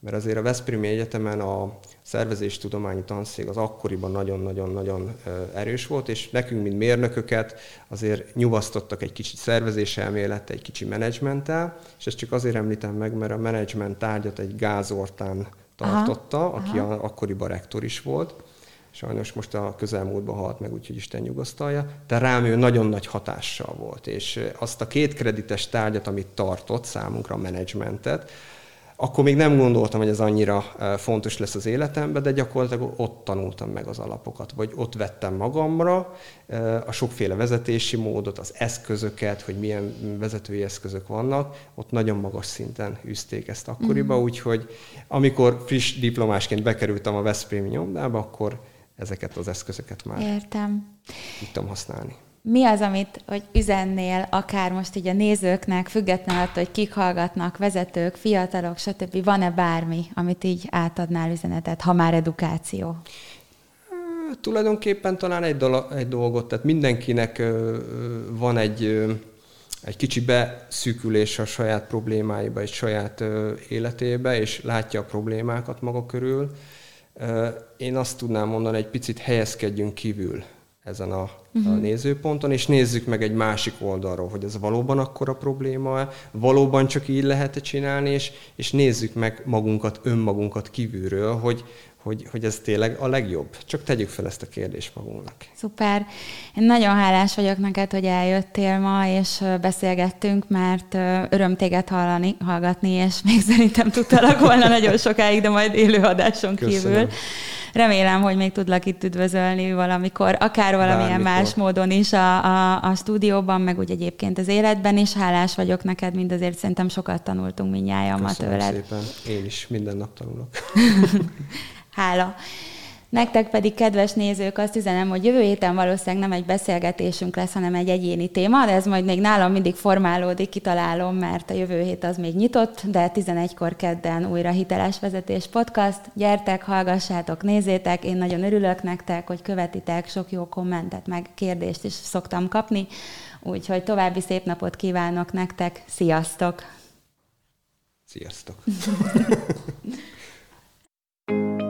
mert azért a Veszprémi Egyetemen a szervezéstudományi tanszék az akkoriban nagyon-nagyon-nagyon erős volt, és nekünk, mint mérnököket azért nyugasztottak egy kicsit szervezéselmélettel, egy kicsi menedzsmenttel, és ezt csak azért említem meg, mert a menedzsment tárgyat egy gázortán tartotta, aha, aki aha. A, akkoriban rektor is volt. Sajnos most a közelmúltban halt meg, úgyhogy Isten nyugasztalja. De rám ő nagyon nagy hatással volt, és azt a két kredites tárgyat, amit tartott számunkra, a menedzsmentet, akkor még nem gondoltam, hogy ez annyira fontos lesz az életemben, de gyakorlatilag ott tanultam meg az alapokat, vagy ott vettem magamra a sokféle vezetési módot, az eszközöket, hogy milyen vezetői eszközök vannak, ott nagyon magas szinten üzték ezt akkoriba, mm. úgyhogy amikor friss diplomásként bekerültem a Veszprémi nyomdába, akkor ezeket az eszközöket már
Értem.
tudtam használni
mi az, amit hogy üzennél, akár most így a nézőknek, függetlenül attól, hogy kik hallgatnak, vezetők, fiatalok, stb. Van-e bármi, amit így átadnál üzenetet, ha már edukáció?
Tulajdonképpen talán egy, dolog, egy dolgot, tehát mindenkinek van egy, egy kicsi beszűkülés a saját problémáiba, egy saját életébe, és látja a problémákat maga körül. Én azt tudnám mondani, egy picit helyezkedjünk kívül ezen a uh-huh. a mhm. nézőponton, és nézzük meg egy másik oldalról, hogy ez valóban akkora probléma, valóban csak így lehet csinálni, és, és nézzük meg magunkat, önmagunkat kívülről, hogy, hogy, hogy ez tényleg a legjobb. Csak tegyük fel ezt a kérdést magunknak.
Szuper. Én nagyon hálás vagyok neked, hogy eljöttél ma, és beszélgettünk, mert öröm téged hallani, hallgatni, és még szerintem tudtalak volna nagyon sokáig, de majd élőadáson kívül. Köszönöm. Remélem, hogy még tudlak itt üdvözölni valamikor, akár valamilyen Bármikor. más módon is a, a, a stúdióban, meg úgy egyébként az életben is. Hálás vagyok neked, mindazért szerintem sokat tanultunk mindnyájan ma tőled.
szépen. Én is minden nap tanulok.
Hála. Nektek pedig, kedves nézők, azt üzenem, hogy jövő héten valószínűleg nem egy beszélgetésünk lesz, hanem egy egyéni téma, de ez majd még nálam mindig formálódik, kitalálom, mert a jövő hét az még nyitott, de 11-kor kedden újra Hiteles Vezetés Podcast. Gyertek, hallgassátok, nézzétek, én nagyon örülök nektek, hogy követitek, sok jó kommentet, meg kérdést is szoktam kapni, úgyhogy további szép napot kívánok nektek, sziasztok!
Sziasztok!